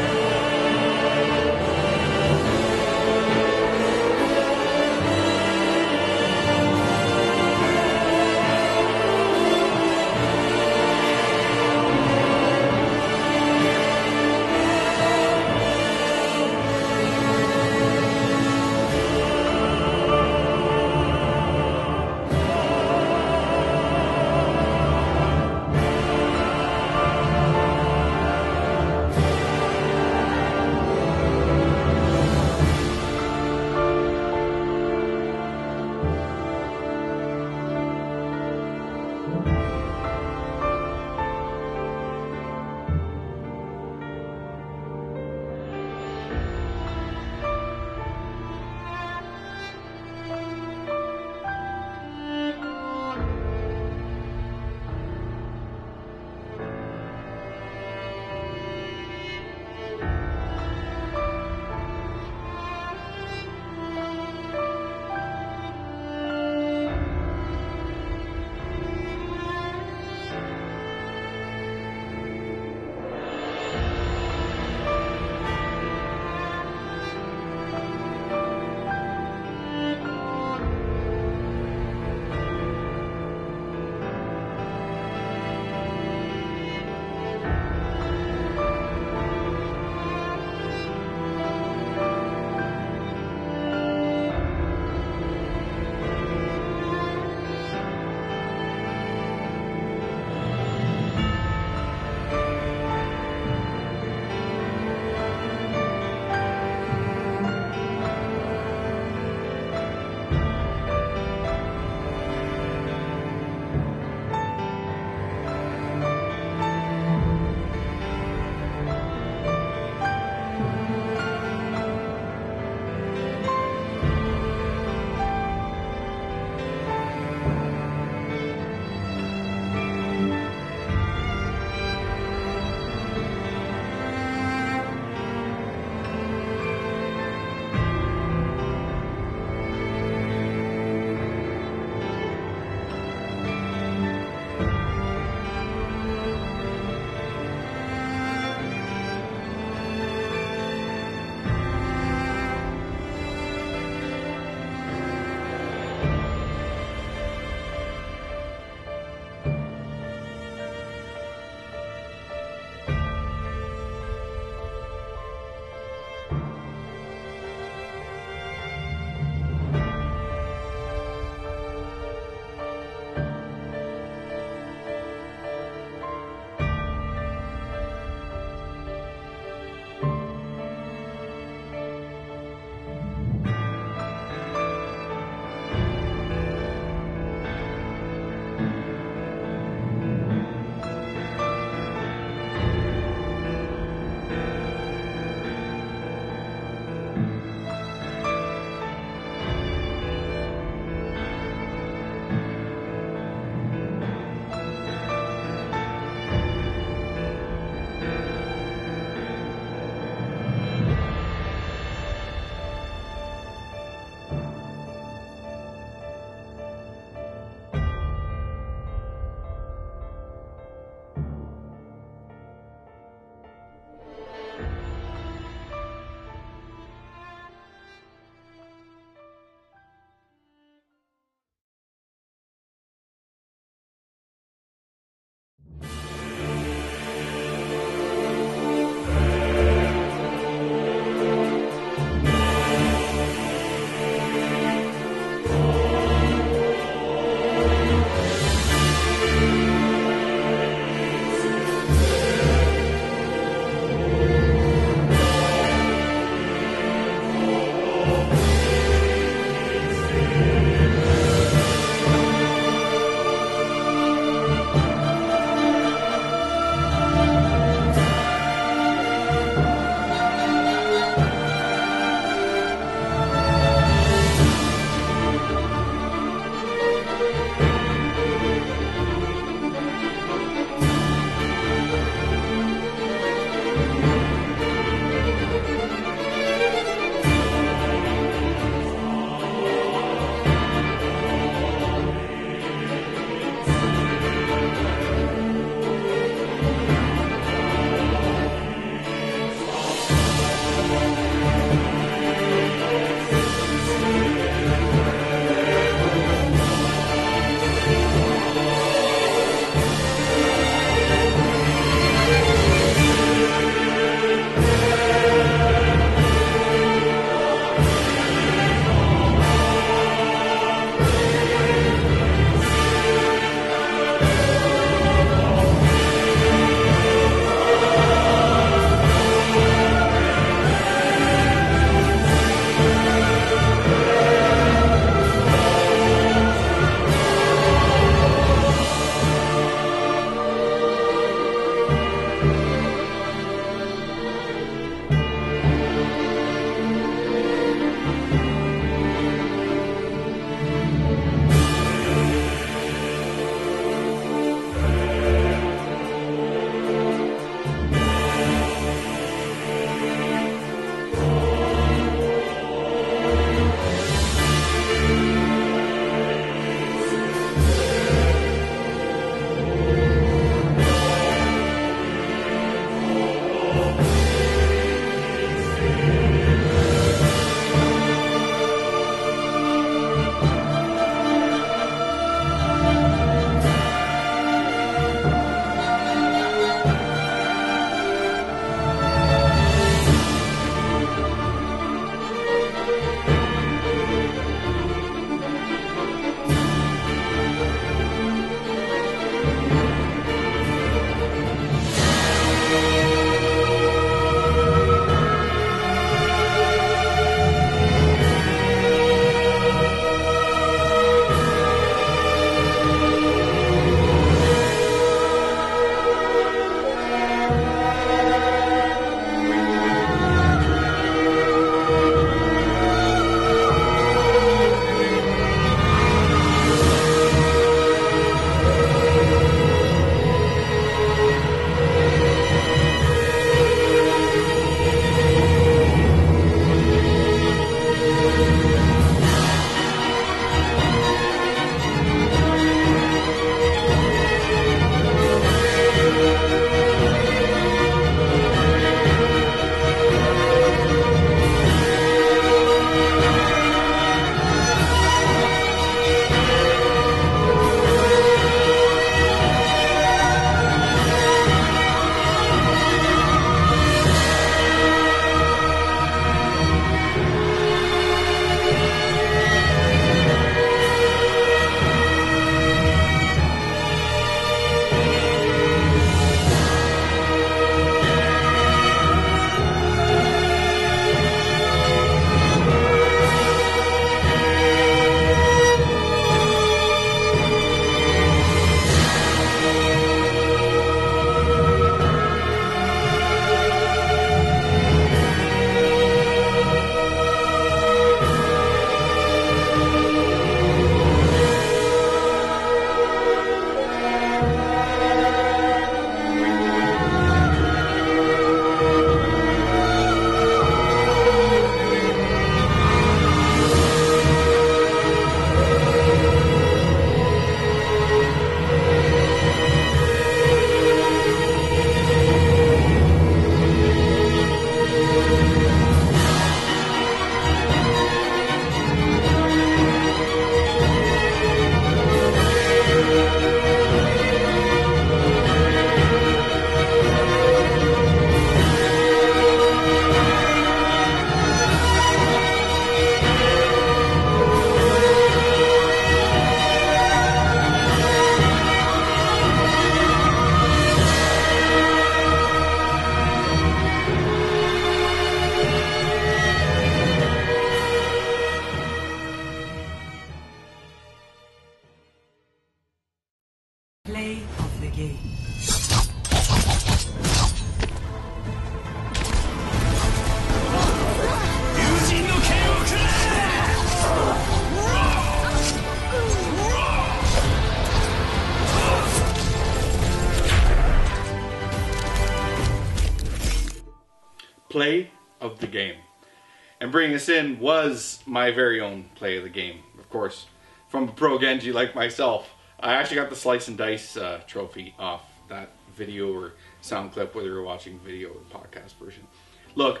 And bringing us in was my very own play of the game, of course, from a pro Genji like myself. I actually got the Slice and Dice uh, trophy off that video or sound clip, whether you're watching video or podcast version. Look,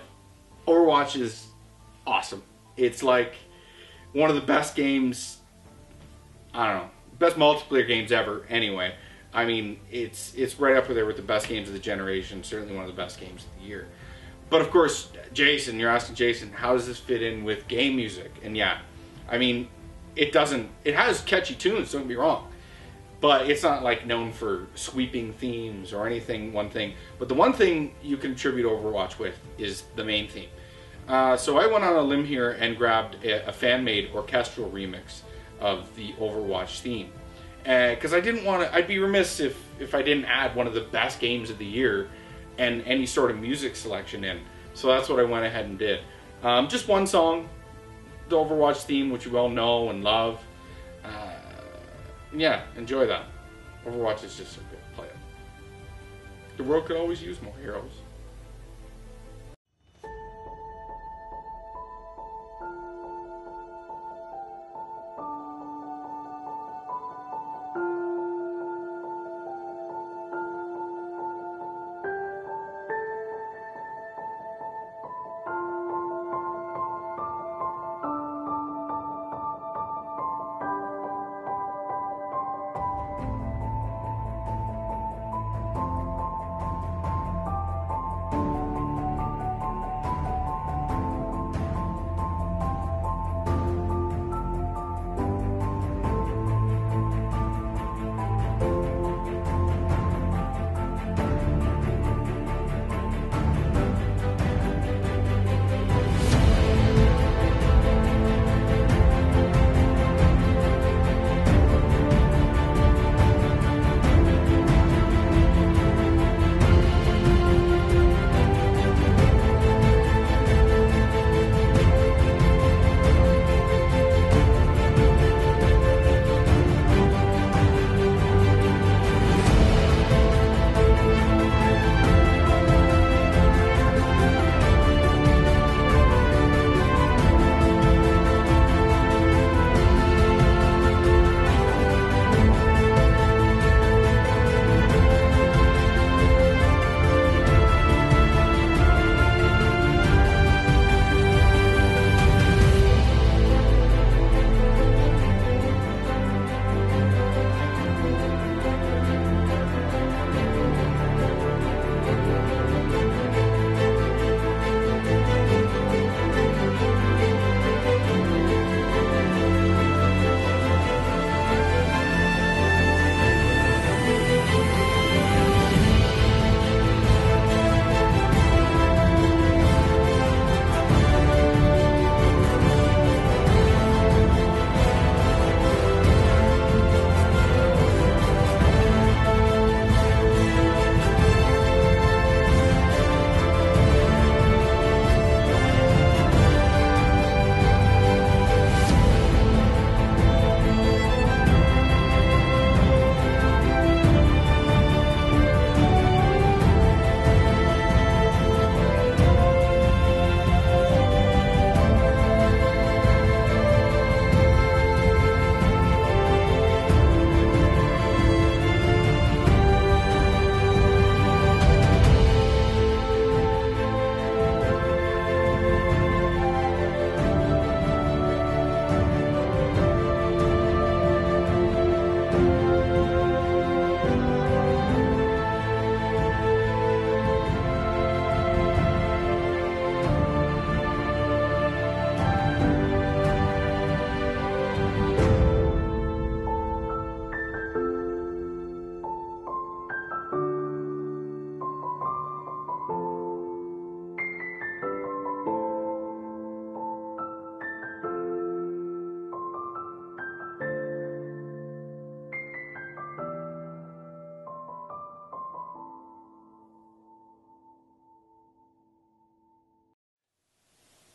Overwatch is awesome. It's like one of the best games. I don't know, best multiplayer games ever. Anyway, I mean, it's it's right up there with the best games of the generation. Certainly one of the best games of the year. But of course, Jason, you're asking Jason, how does this fit in with game music? And yeah, I mean, it doesn't. It has catchy tunes. Don't be wrong, but it's not like known for sweeping themes or anything. One thing, but the one thing you can attribute Overwatch with is the main theme. Uh, so I went on a limb here and grabbed a, a fan-made orchestral remix of the Overwatch theme, because I didn't want to. I'd be remiss if if I didn't add one of the best games of the year and any sort of music selection in. So that's what I went ahead and did. Um, just one song, the Overwatch theme, which you all know and love. Uh, yeah, enjoy that. Overwatch is just so good. Play. The world could always use more heroes.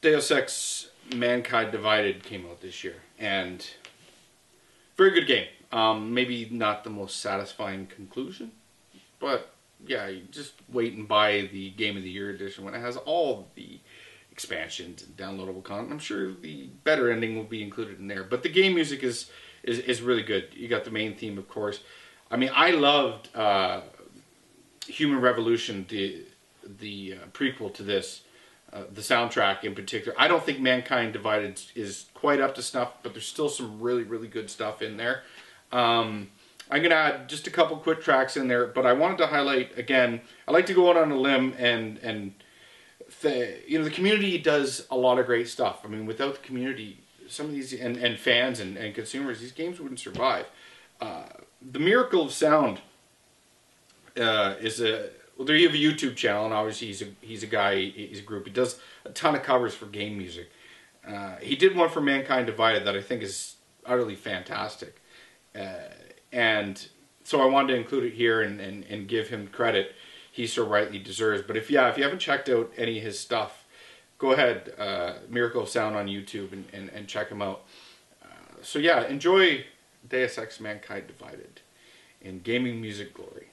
Deus Ex Mankind Divided came out this year, and very good game. Um, maybe not the most satisfying conclusion, but yeah, you just wait and buy the Game of the Year edition when it has all the expansions and downloadable content. I'm sure the better ending will be included in there. But the game music is is, is really good. You got the main theme, of course. I mean, I loved uh, Human Revolution, the the uh, prequel to this, uh, the soundtrack in particular. I don't think Mankind Divided is quite up to snuff, but there's still some really really good stuff in there. Um, I'm gonna add just a couple quick tracks in there, but I wanted to highlight again. I like to go out on a limb and and the, you know the community does a lot of great stuff. I mean, without the community, some of these and, and fans and, and consumers, these games wouldn't survive. Uh, the Miracle of Sound uh, is a well. There you have a YouTube channel, and obviously he's a he's a guy. He's a group. He does a ton of covers for game music. Uh, he did one for Mankind Divided that I think is utterly fantastic, uh, and so I wanted to include it here and, and, and give him credit he so rightly deserves. But if yeah, if you haven't checked out any of his stuff, go ahead, uh, Miracle Sound on YouTube and, and, and check him out. Uh, so yeah, enjoy Deus Ex Mankind Divided in gaming music glory.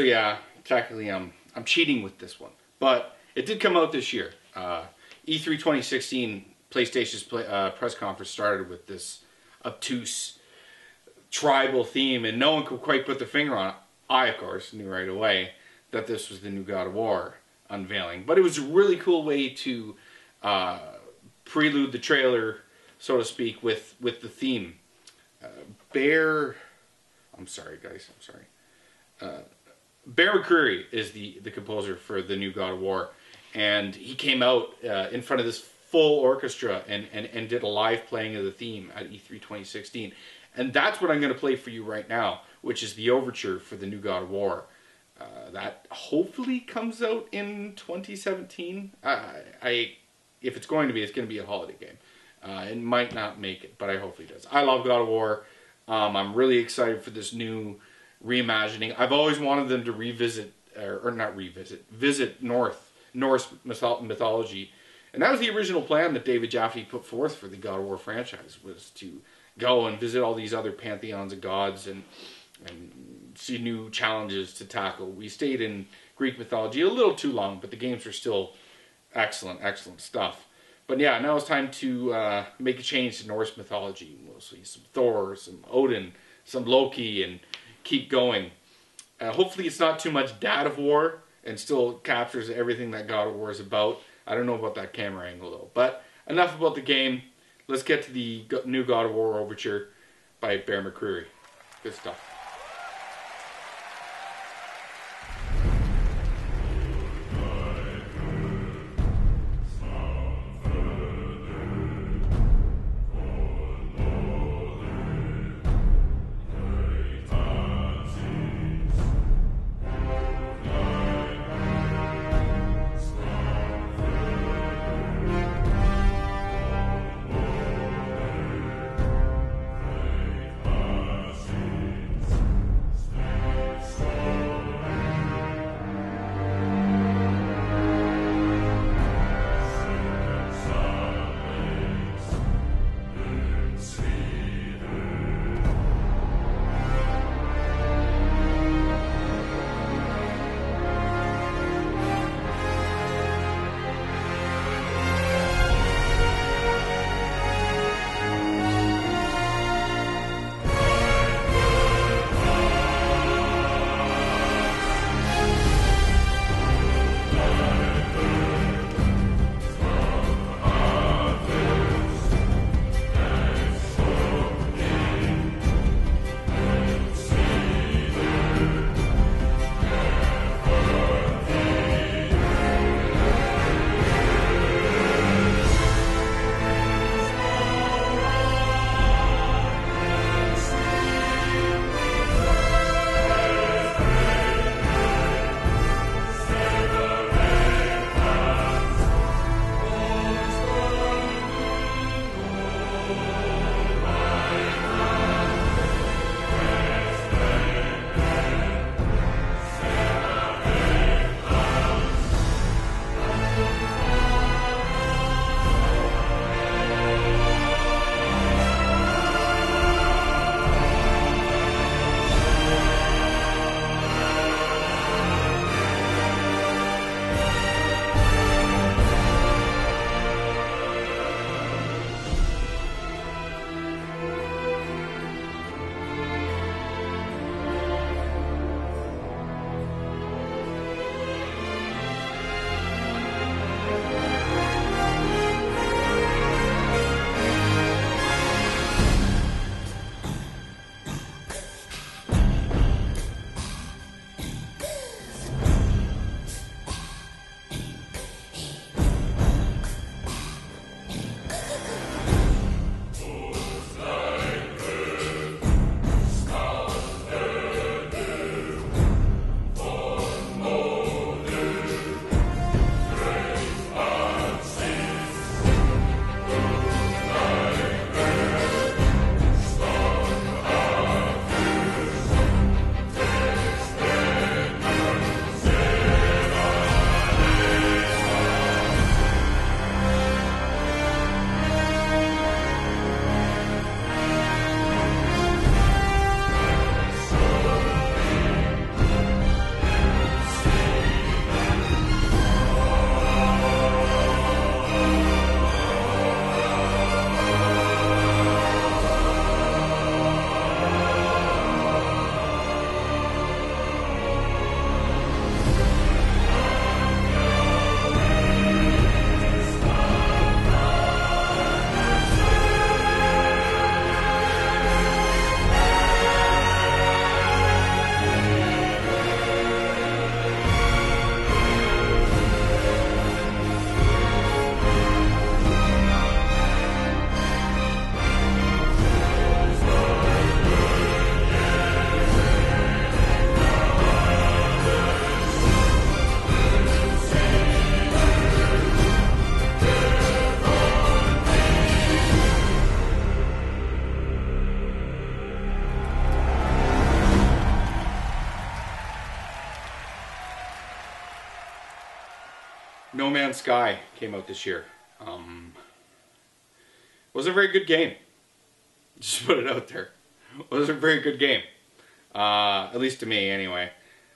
So yeah, technically I'm I'm cheating with this one, but it did come out this year. Uh, E3 2016 PlayStation's play, uh, press conference started with this obtuse tribal theme, and no one could quite put their finger on it. I, of course, knew right away that this was the new God of War unveiling, but it was a really cool way to uh, prelude the trailer, so to speak, with with the theme. Uh, Bear, I'm sorry, guys, I'm sorry. Bear McCreary is the, the composer for the new God of War, and he came out uh, in front of this full orchestra and, and, and did a live playing of the theme at E3 2016. And that's what I'm going to play for you right now, which is the overture for the new God of War. Uh, that hopefully comes out in 2017. I, I, if it's going to be, it's going to be a holiday game. Uh, it might not make it, but I hopefully does. I love God of War. Um, I'm really excited for this new reimagining. I've always wanted them to revisit, or, or not revisit, visit North Norse mythology, and that was the original plan that David Jaffe put forth for the God of War franchise was to go and visit all these other pantheons of gods and and see new challenges to tackle. We stayed in Greek mythology a little too long, but the games were still excellent, excellent stuff. But yeah, now it's time to uh, make a change to Norse mythology. We'll see some Thor, some Odin, some Loki, and keep going. Uh, hopefully, it's not too much Dad of War and still captures everything that God of War is about. I don't know about that camera angle though. But enough about the game. Let's get to the new God of War overture by Bear McCreary. Good stuff. No Man's Sky came out this year. Um, was a very good game. Just put it out there. Was a very good game. Uh, at least to me, anyway.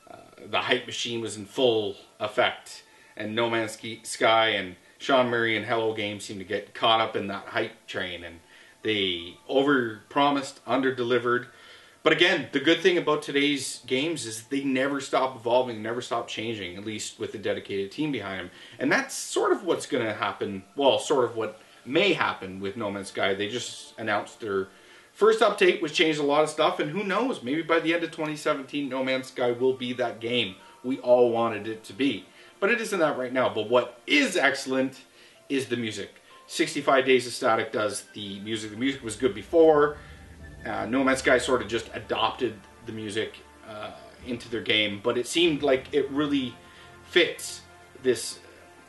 Uh, the hype machine was in full effect, and No Man's Sky and Sean Murray and Hello Games seemed to get caught up in that hype train, and they over promised, under delivered. But again, the good thing about today's games is they never stop evolving, never stop changing, at least with a dedicated team behind them. And that's sort of what's going to happen, well, sort of what may happen with No Man's Sky. They just announced their first update, which changed a lot of stuff, and who knows, maybe by the end of 2017, No Man's Sky will be that game we all wanted it to be. But it isn't that right now. But what is excellent is the music. 65 Days of Static does the music. The music was good before. Uh, no Man's Sky sort of just adopted the music uh, into their game, but it seemed like it really fits this.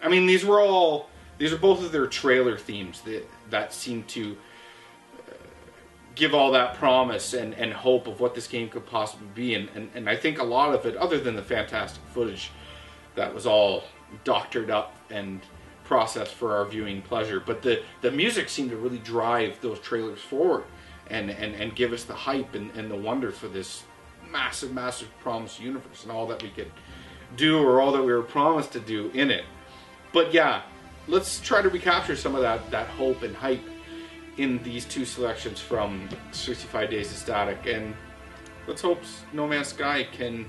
I mean, these were all these are both of their trailer themes that that seem to uh, give all that promise and, and hope of what this game could possibly be, and, and and I think a lot of it, other than the fantastic footage, that was all doctored up and processed for our viewing pleasure, but the the music seemed to really drive those trailers forward and, and, and give us the hype and, and the wonder for this massive, massive promised universe and all that we could do or all that we were promised to do in it. But yeah, let's try to recapture some of that, that hope and hype in these two selections from 65 Days of Static. And let's hope No Man's Sky can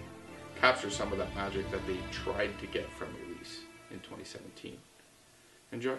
capture some of that magic that they tried to get from release in 2017. Enjoy.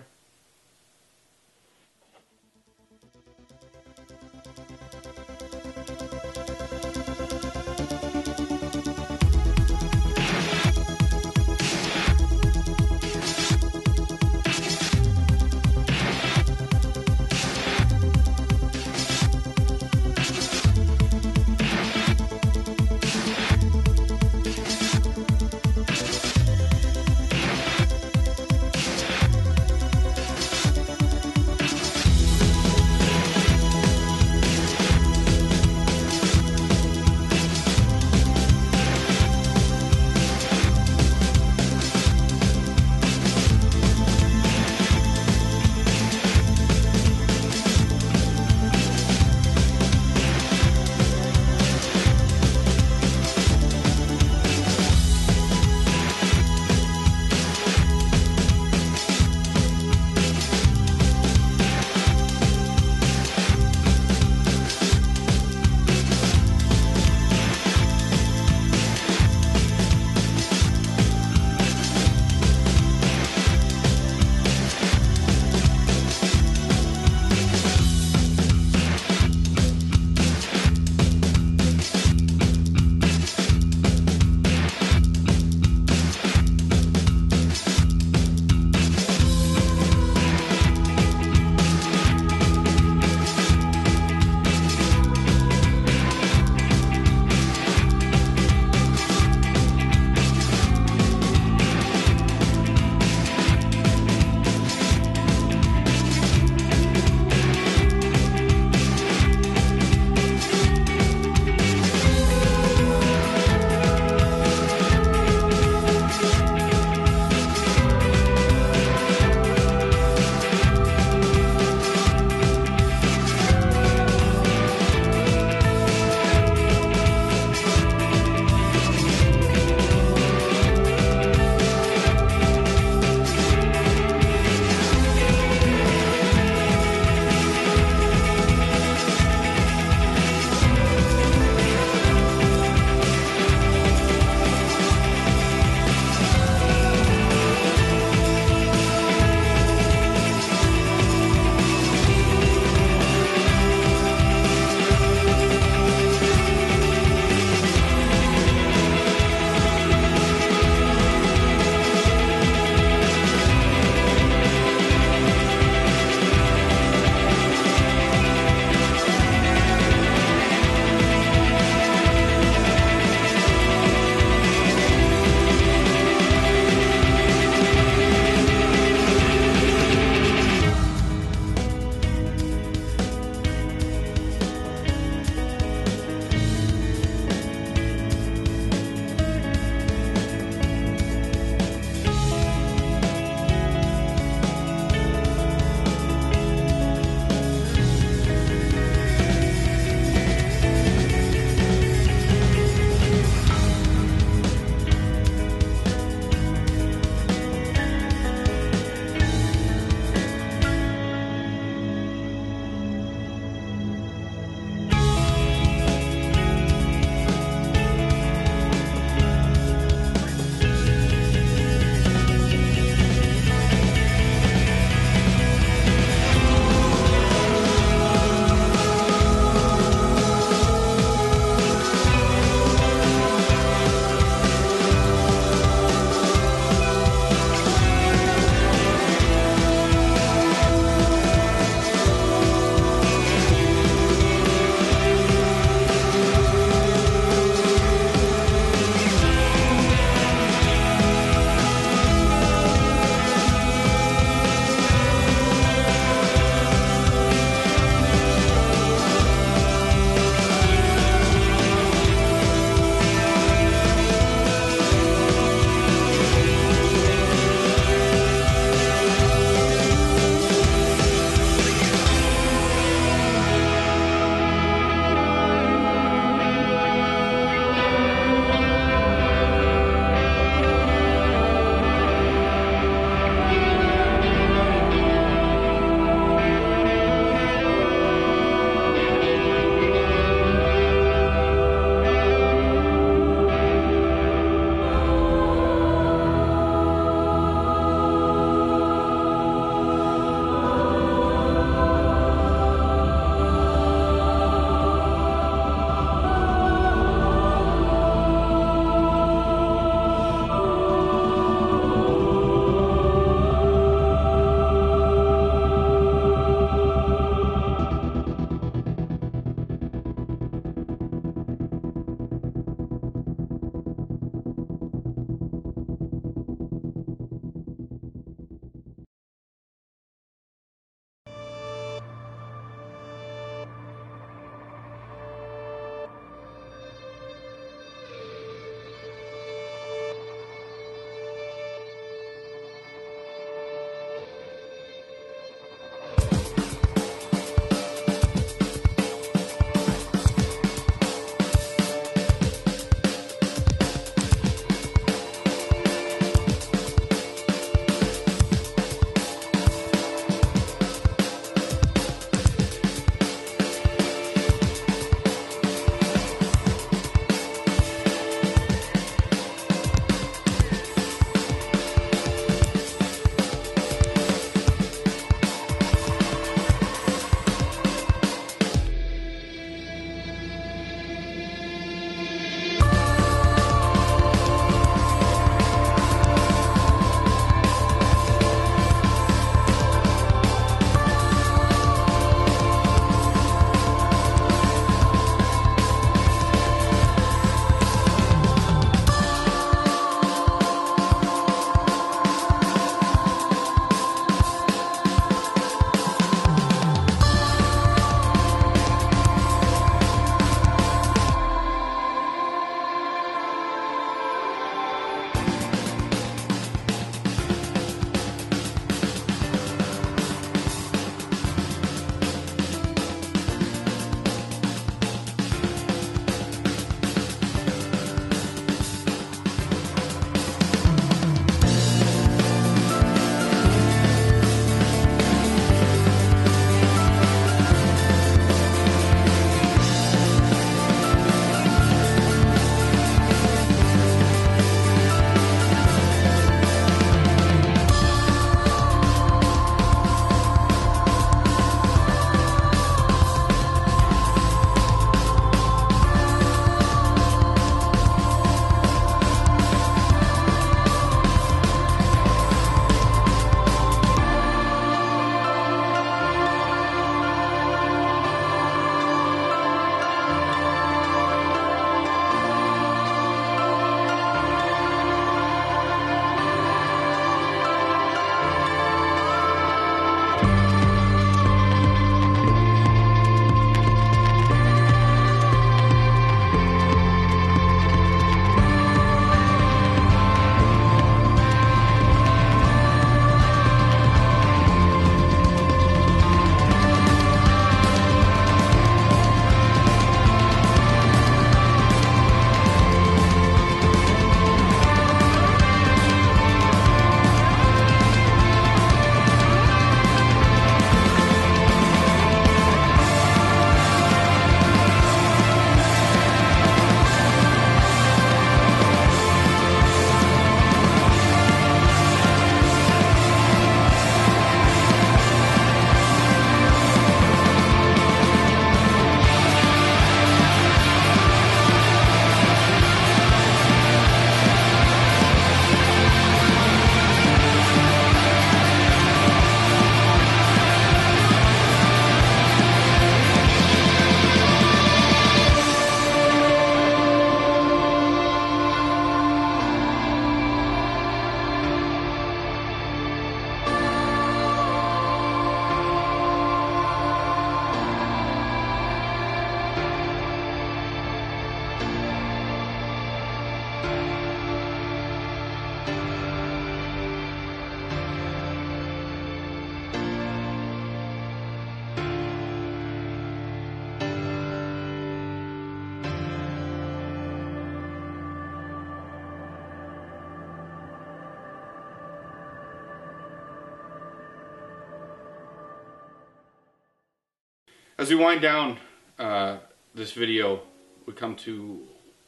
As we wind down uh, this video, we come to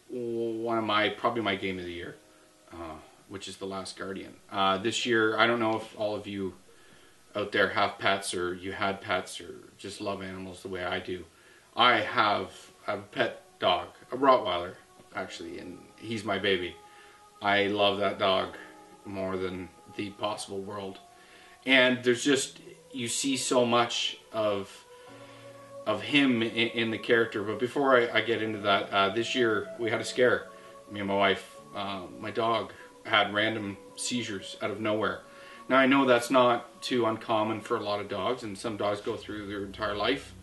one of my probably my game of the year, uh, which is The Last Guardian. Uh, this year, I don't know if all of you out there have pets or you had pets or just love animals the way I do. I have, I have a pet dog, a Rottweiler actually, and he's my baby. I love that dog more than the possible world. And there's just you see so much of of him in, in the character. But before I, I get into that, uh, this year we had a scare. Me and my wife, uh, my dog had random seizures out of nowhere. Now I know that's not too uncommon for a lot of dogs, and some dogs go through their entire life.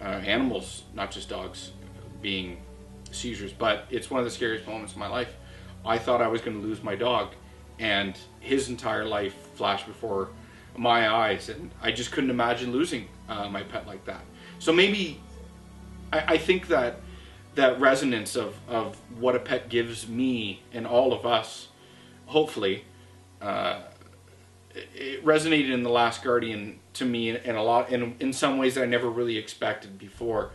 Uh, animals, not just dogs, being seizures, but it's one of the scariest moments of my life. I thought I was going to lose my dog, and his entire life flashed before my eyes, and I just couldn't imagine losing uh, my pet like that. So maybe I, I think that that resonance of, of what a pet gives me and all of us, hopefully, uh, it resonated in the Last Guardian to me in, a lot in in some ways that I never really expected before.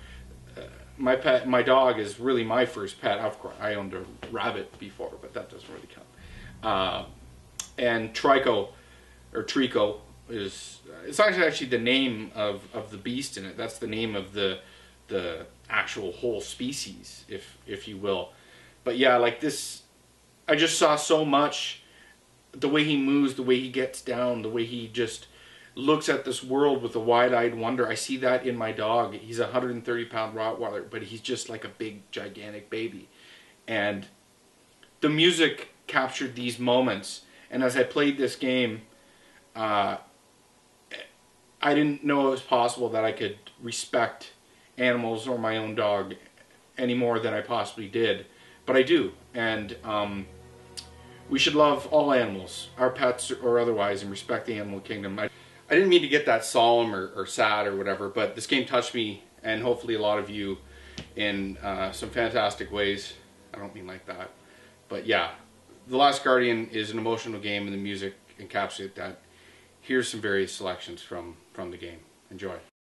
Uh, my pet, my dog, is really my first pet. Of course, I owned a rabbit before, but that doesn't really count. Uh, and Trico, or Trico, is it's actually actually the name of, of the beast in it. That's the name of the the actual whole species, if if you will. But yeah, like this, I just saw so much. The way he moves, the way he gets down, the way he just looks at this world with a wide-eyed wonder. I see that in my dog. He's a 130 pound Rottweiler, but he's just like a big, gigantic baby. And the music captured these moments. And as I played this game, uh, I didn't know it was possible that I could respect animals or my own dog any more than I possibly did, but I do, and um, we should love all animals, our pets or otherwise, and respect the animal kingdom. I, I didn't mean to get that solemn or, or, sad or whatever, but this game touched me, and hopefully a lot of you, in uh, some fantastic ways. I don't mean like that, but yeah, The Last Guardian is an emotional game, and the music encapsulates that. Here's some various selections from from the game. Enjoy.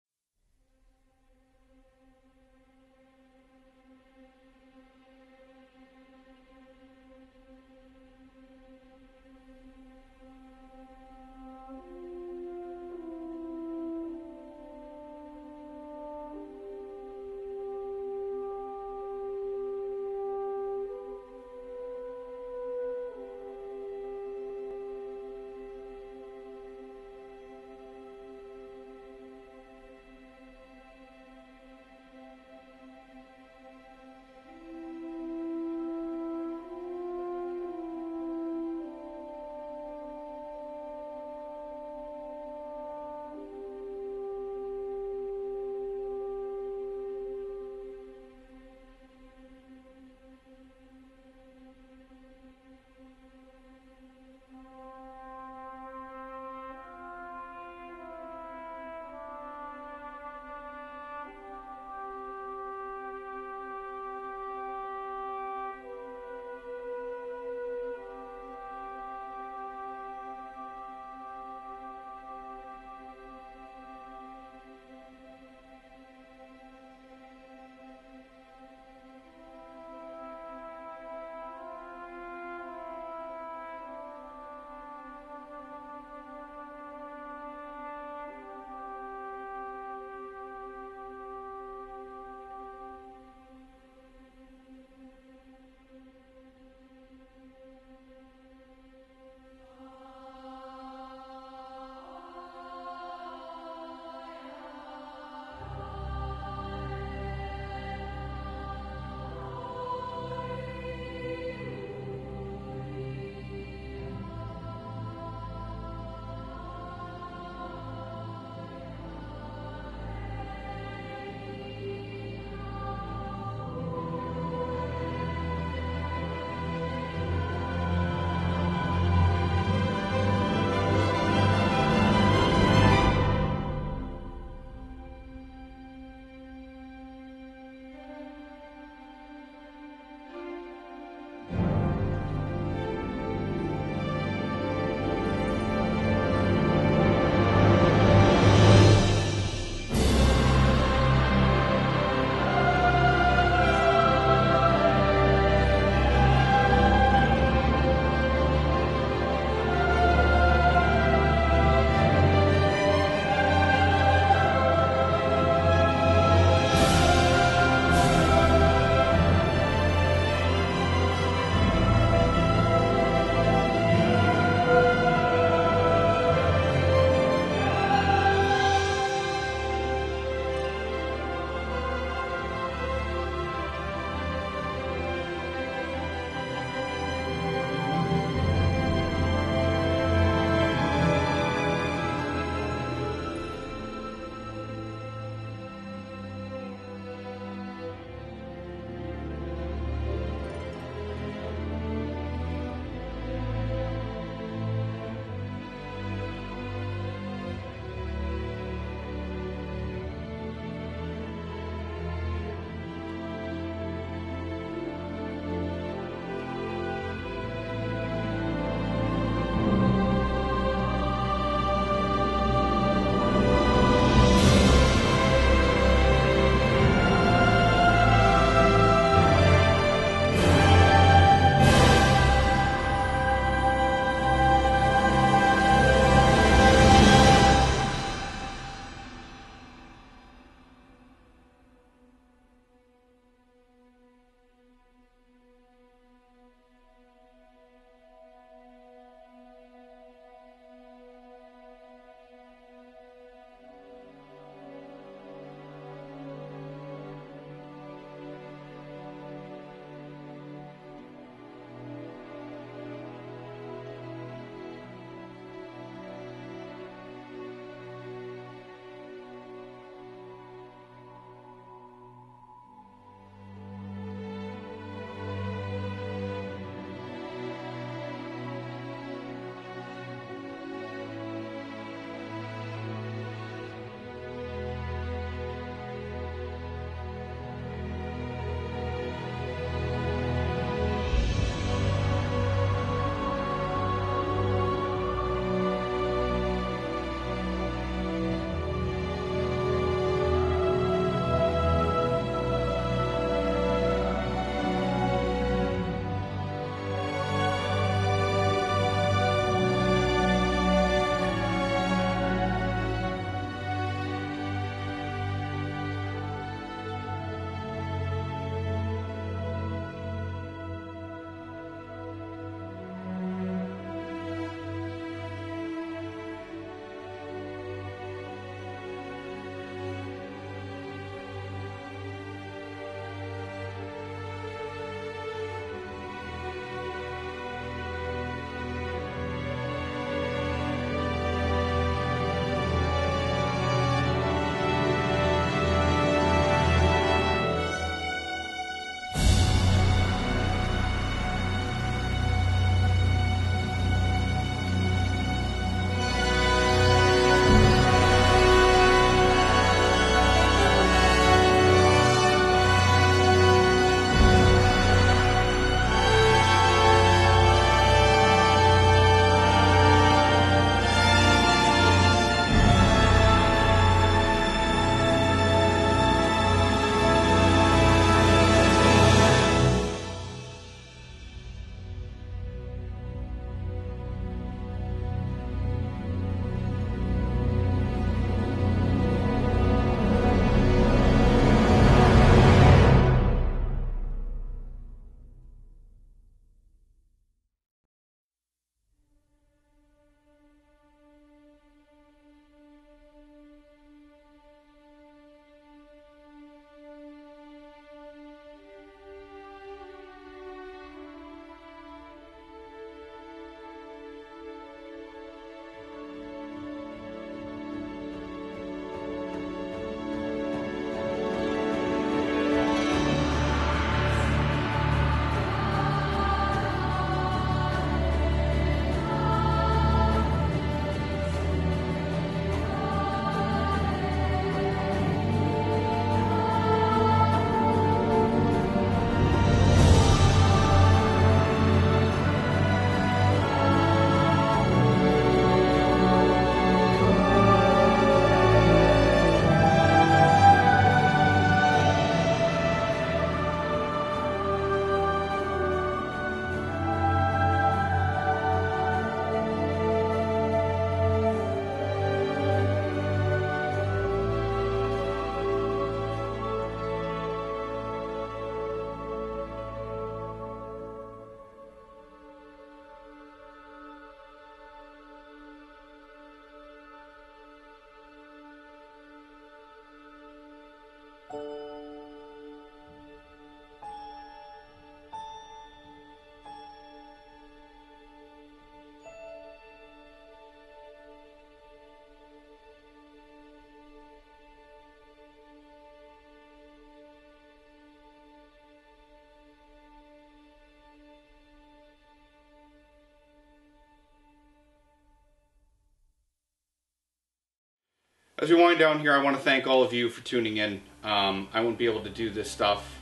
As we wind down here, I want to thank all of you for tuning in. Um, I wouldn't be able to do this stuff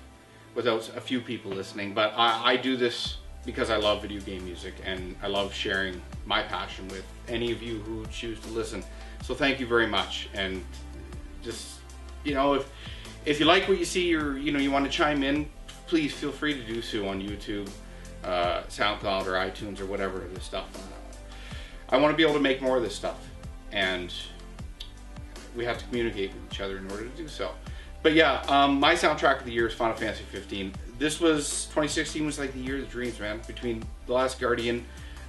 without a few people listening, but I, I do this because I love video game music and I love sharing my passion with any of you who choose to listen. So thank you very much, and just you know if if you like what you see or you know you want to chime in, please feel free to do so on YouTube, uh, SoundCloud, or iTunes or whatever this stuff. I want to be able to make more of this stuff, and we have to communicate with each other in order to do so. But yeah, um, my soundtrack of the year is Final Fantasy 15. This was 2016 was like the year of the dreams, man. Between The Last Guardian,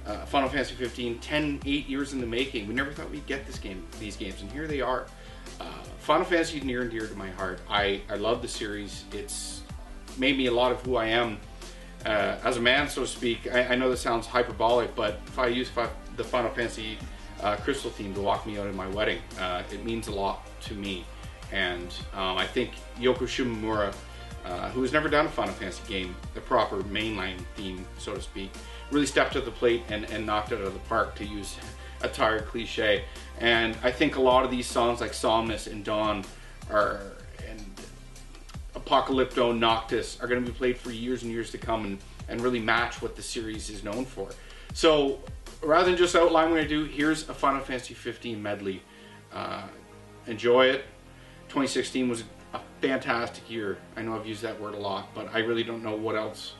uh, Final Fantasy 15, 10, 8 years in the making. We never thought we'd get this game, these games, and here they are. Uh, Final Fantasy is near and dear to my heart. I, I love the series. It's made me a lot of who I am uh, as a man, so to speak. I, I know this sounds hyperbolic, but if I use fi- the Final Fantasy uh, crystal theme to walk me out in my wedding, uh, it means a lot to me. And um, I think Yoko Shimomura, uh, who has never done a Final Fantasy game, the proper mainline theme, so to speak, really stepped to the plate and, and knocked it out of the park to use a tired cliche. And I think a lot of these songs like Somnus and Dawn are and Apocalypsis Noctis are going to be played for years and years to come and, and really match what the series is known for. So rather than just outline what I do, here's a Final Fantasy 15 medley. Uh, enjoy it. 2016 was a fantastic year. I know I've used that word a lot, but I really don't know what else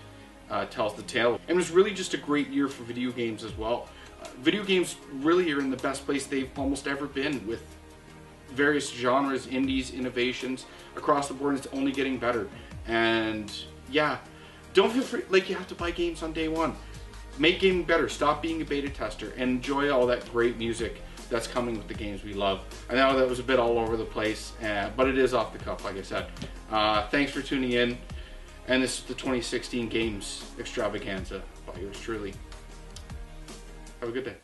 uh, tells the tale. And it was really just a great year for video games as well. Uh, video games really are in the best place they've almost ever been with various genres, indies, innovations across the board. And it's only getting better. And yeah, don't feel free, like you have to buy games on day one. Make gaming better. Stop being a beta tester and enjoy all that great music that's coming with the games we love. I know that was a bit all over the place, uh, but it is off the cuff, like I said. Uh, thanks for tuning in. And this is the 2016 Games Extravaganza by yours truly. Have a good day.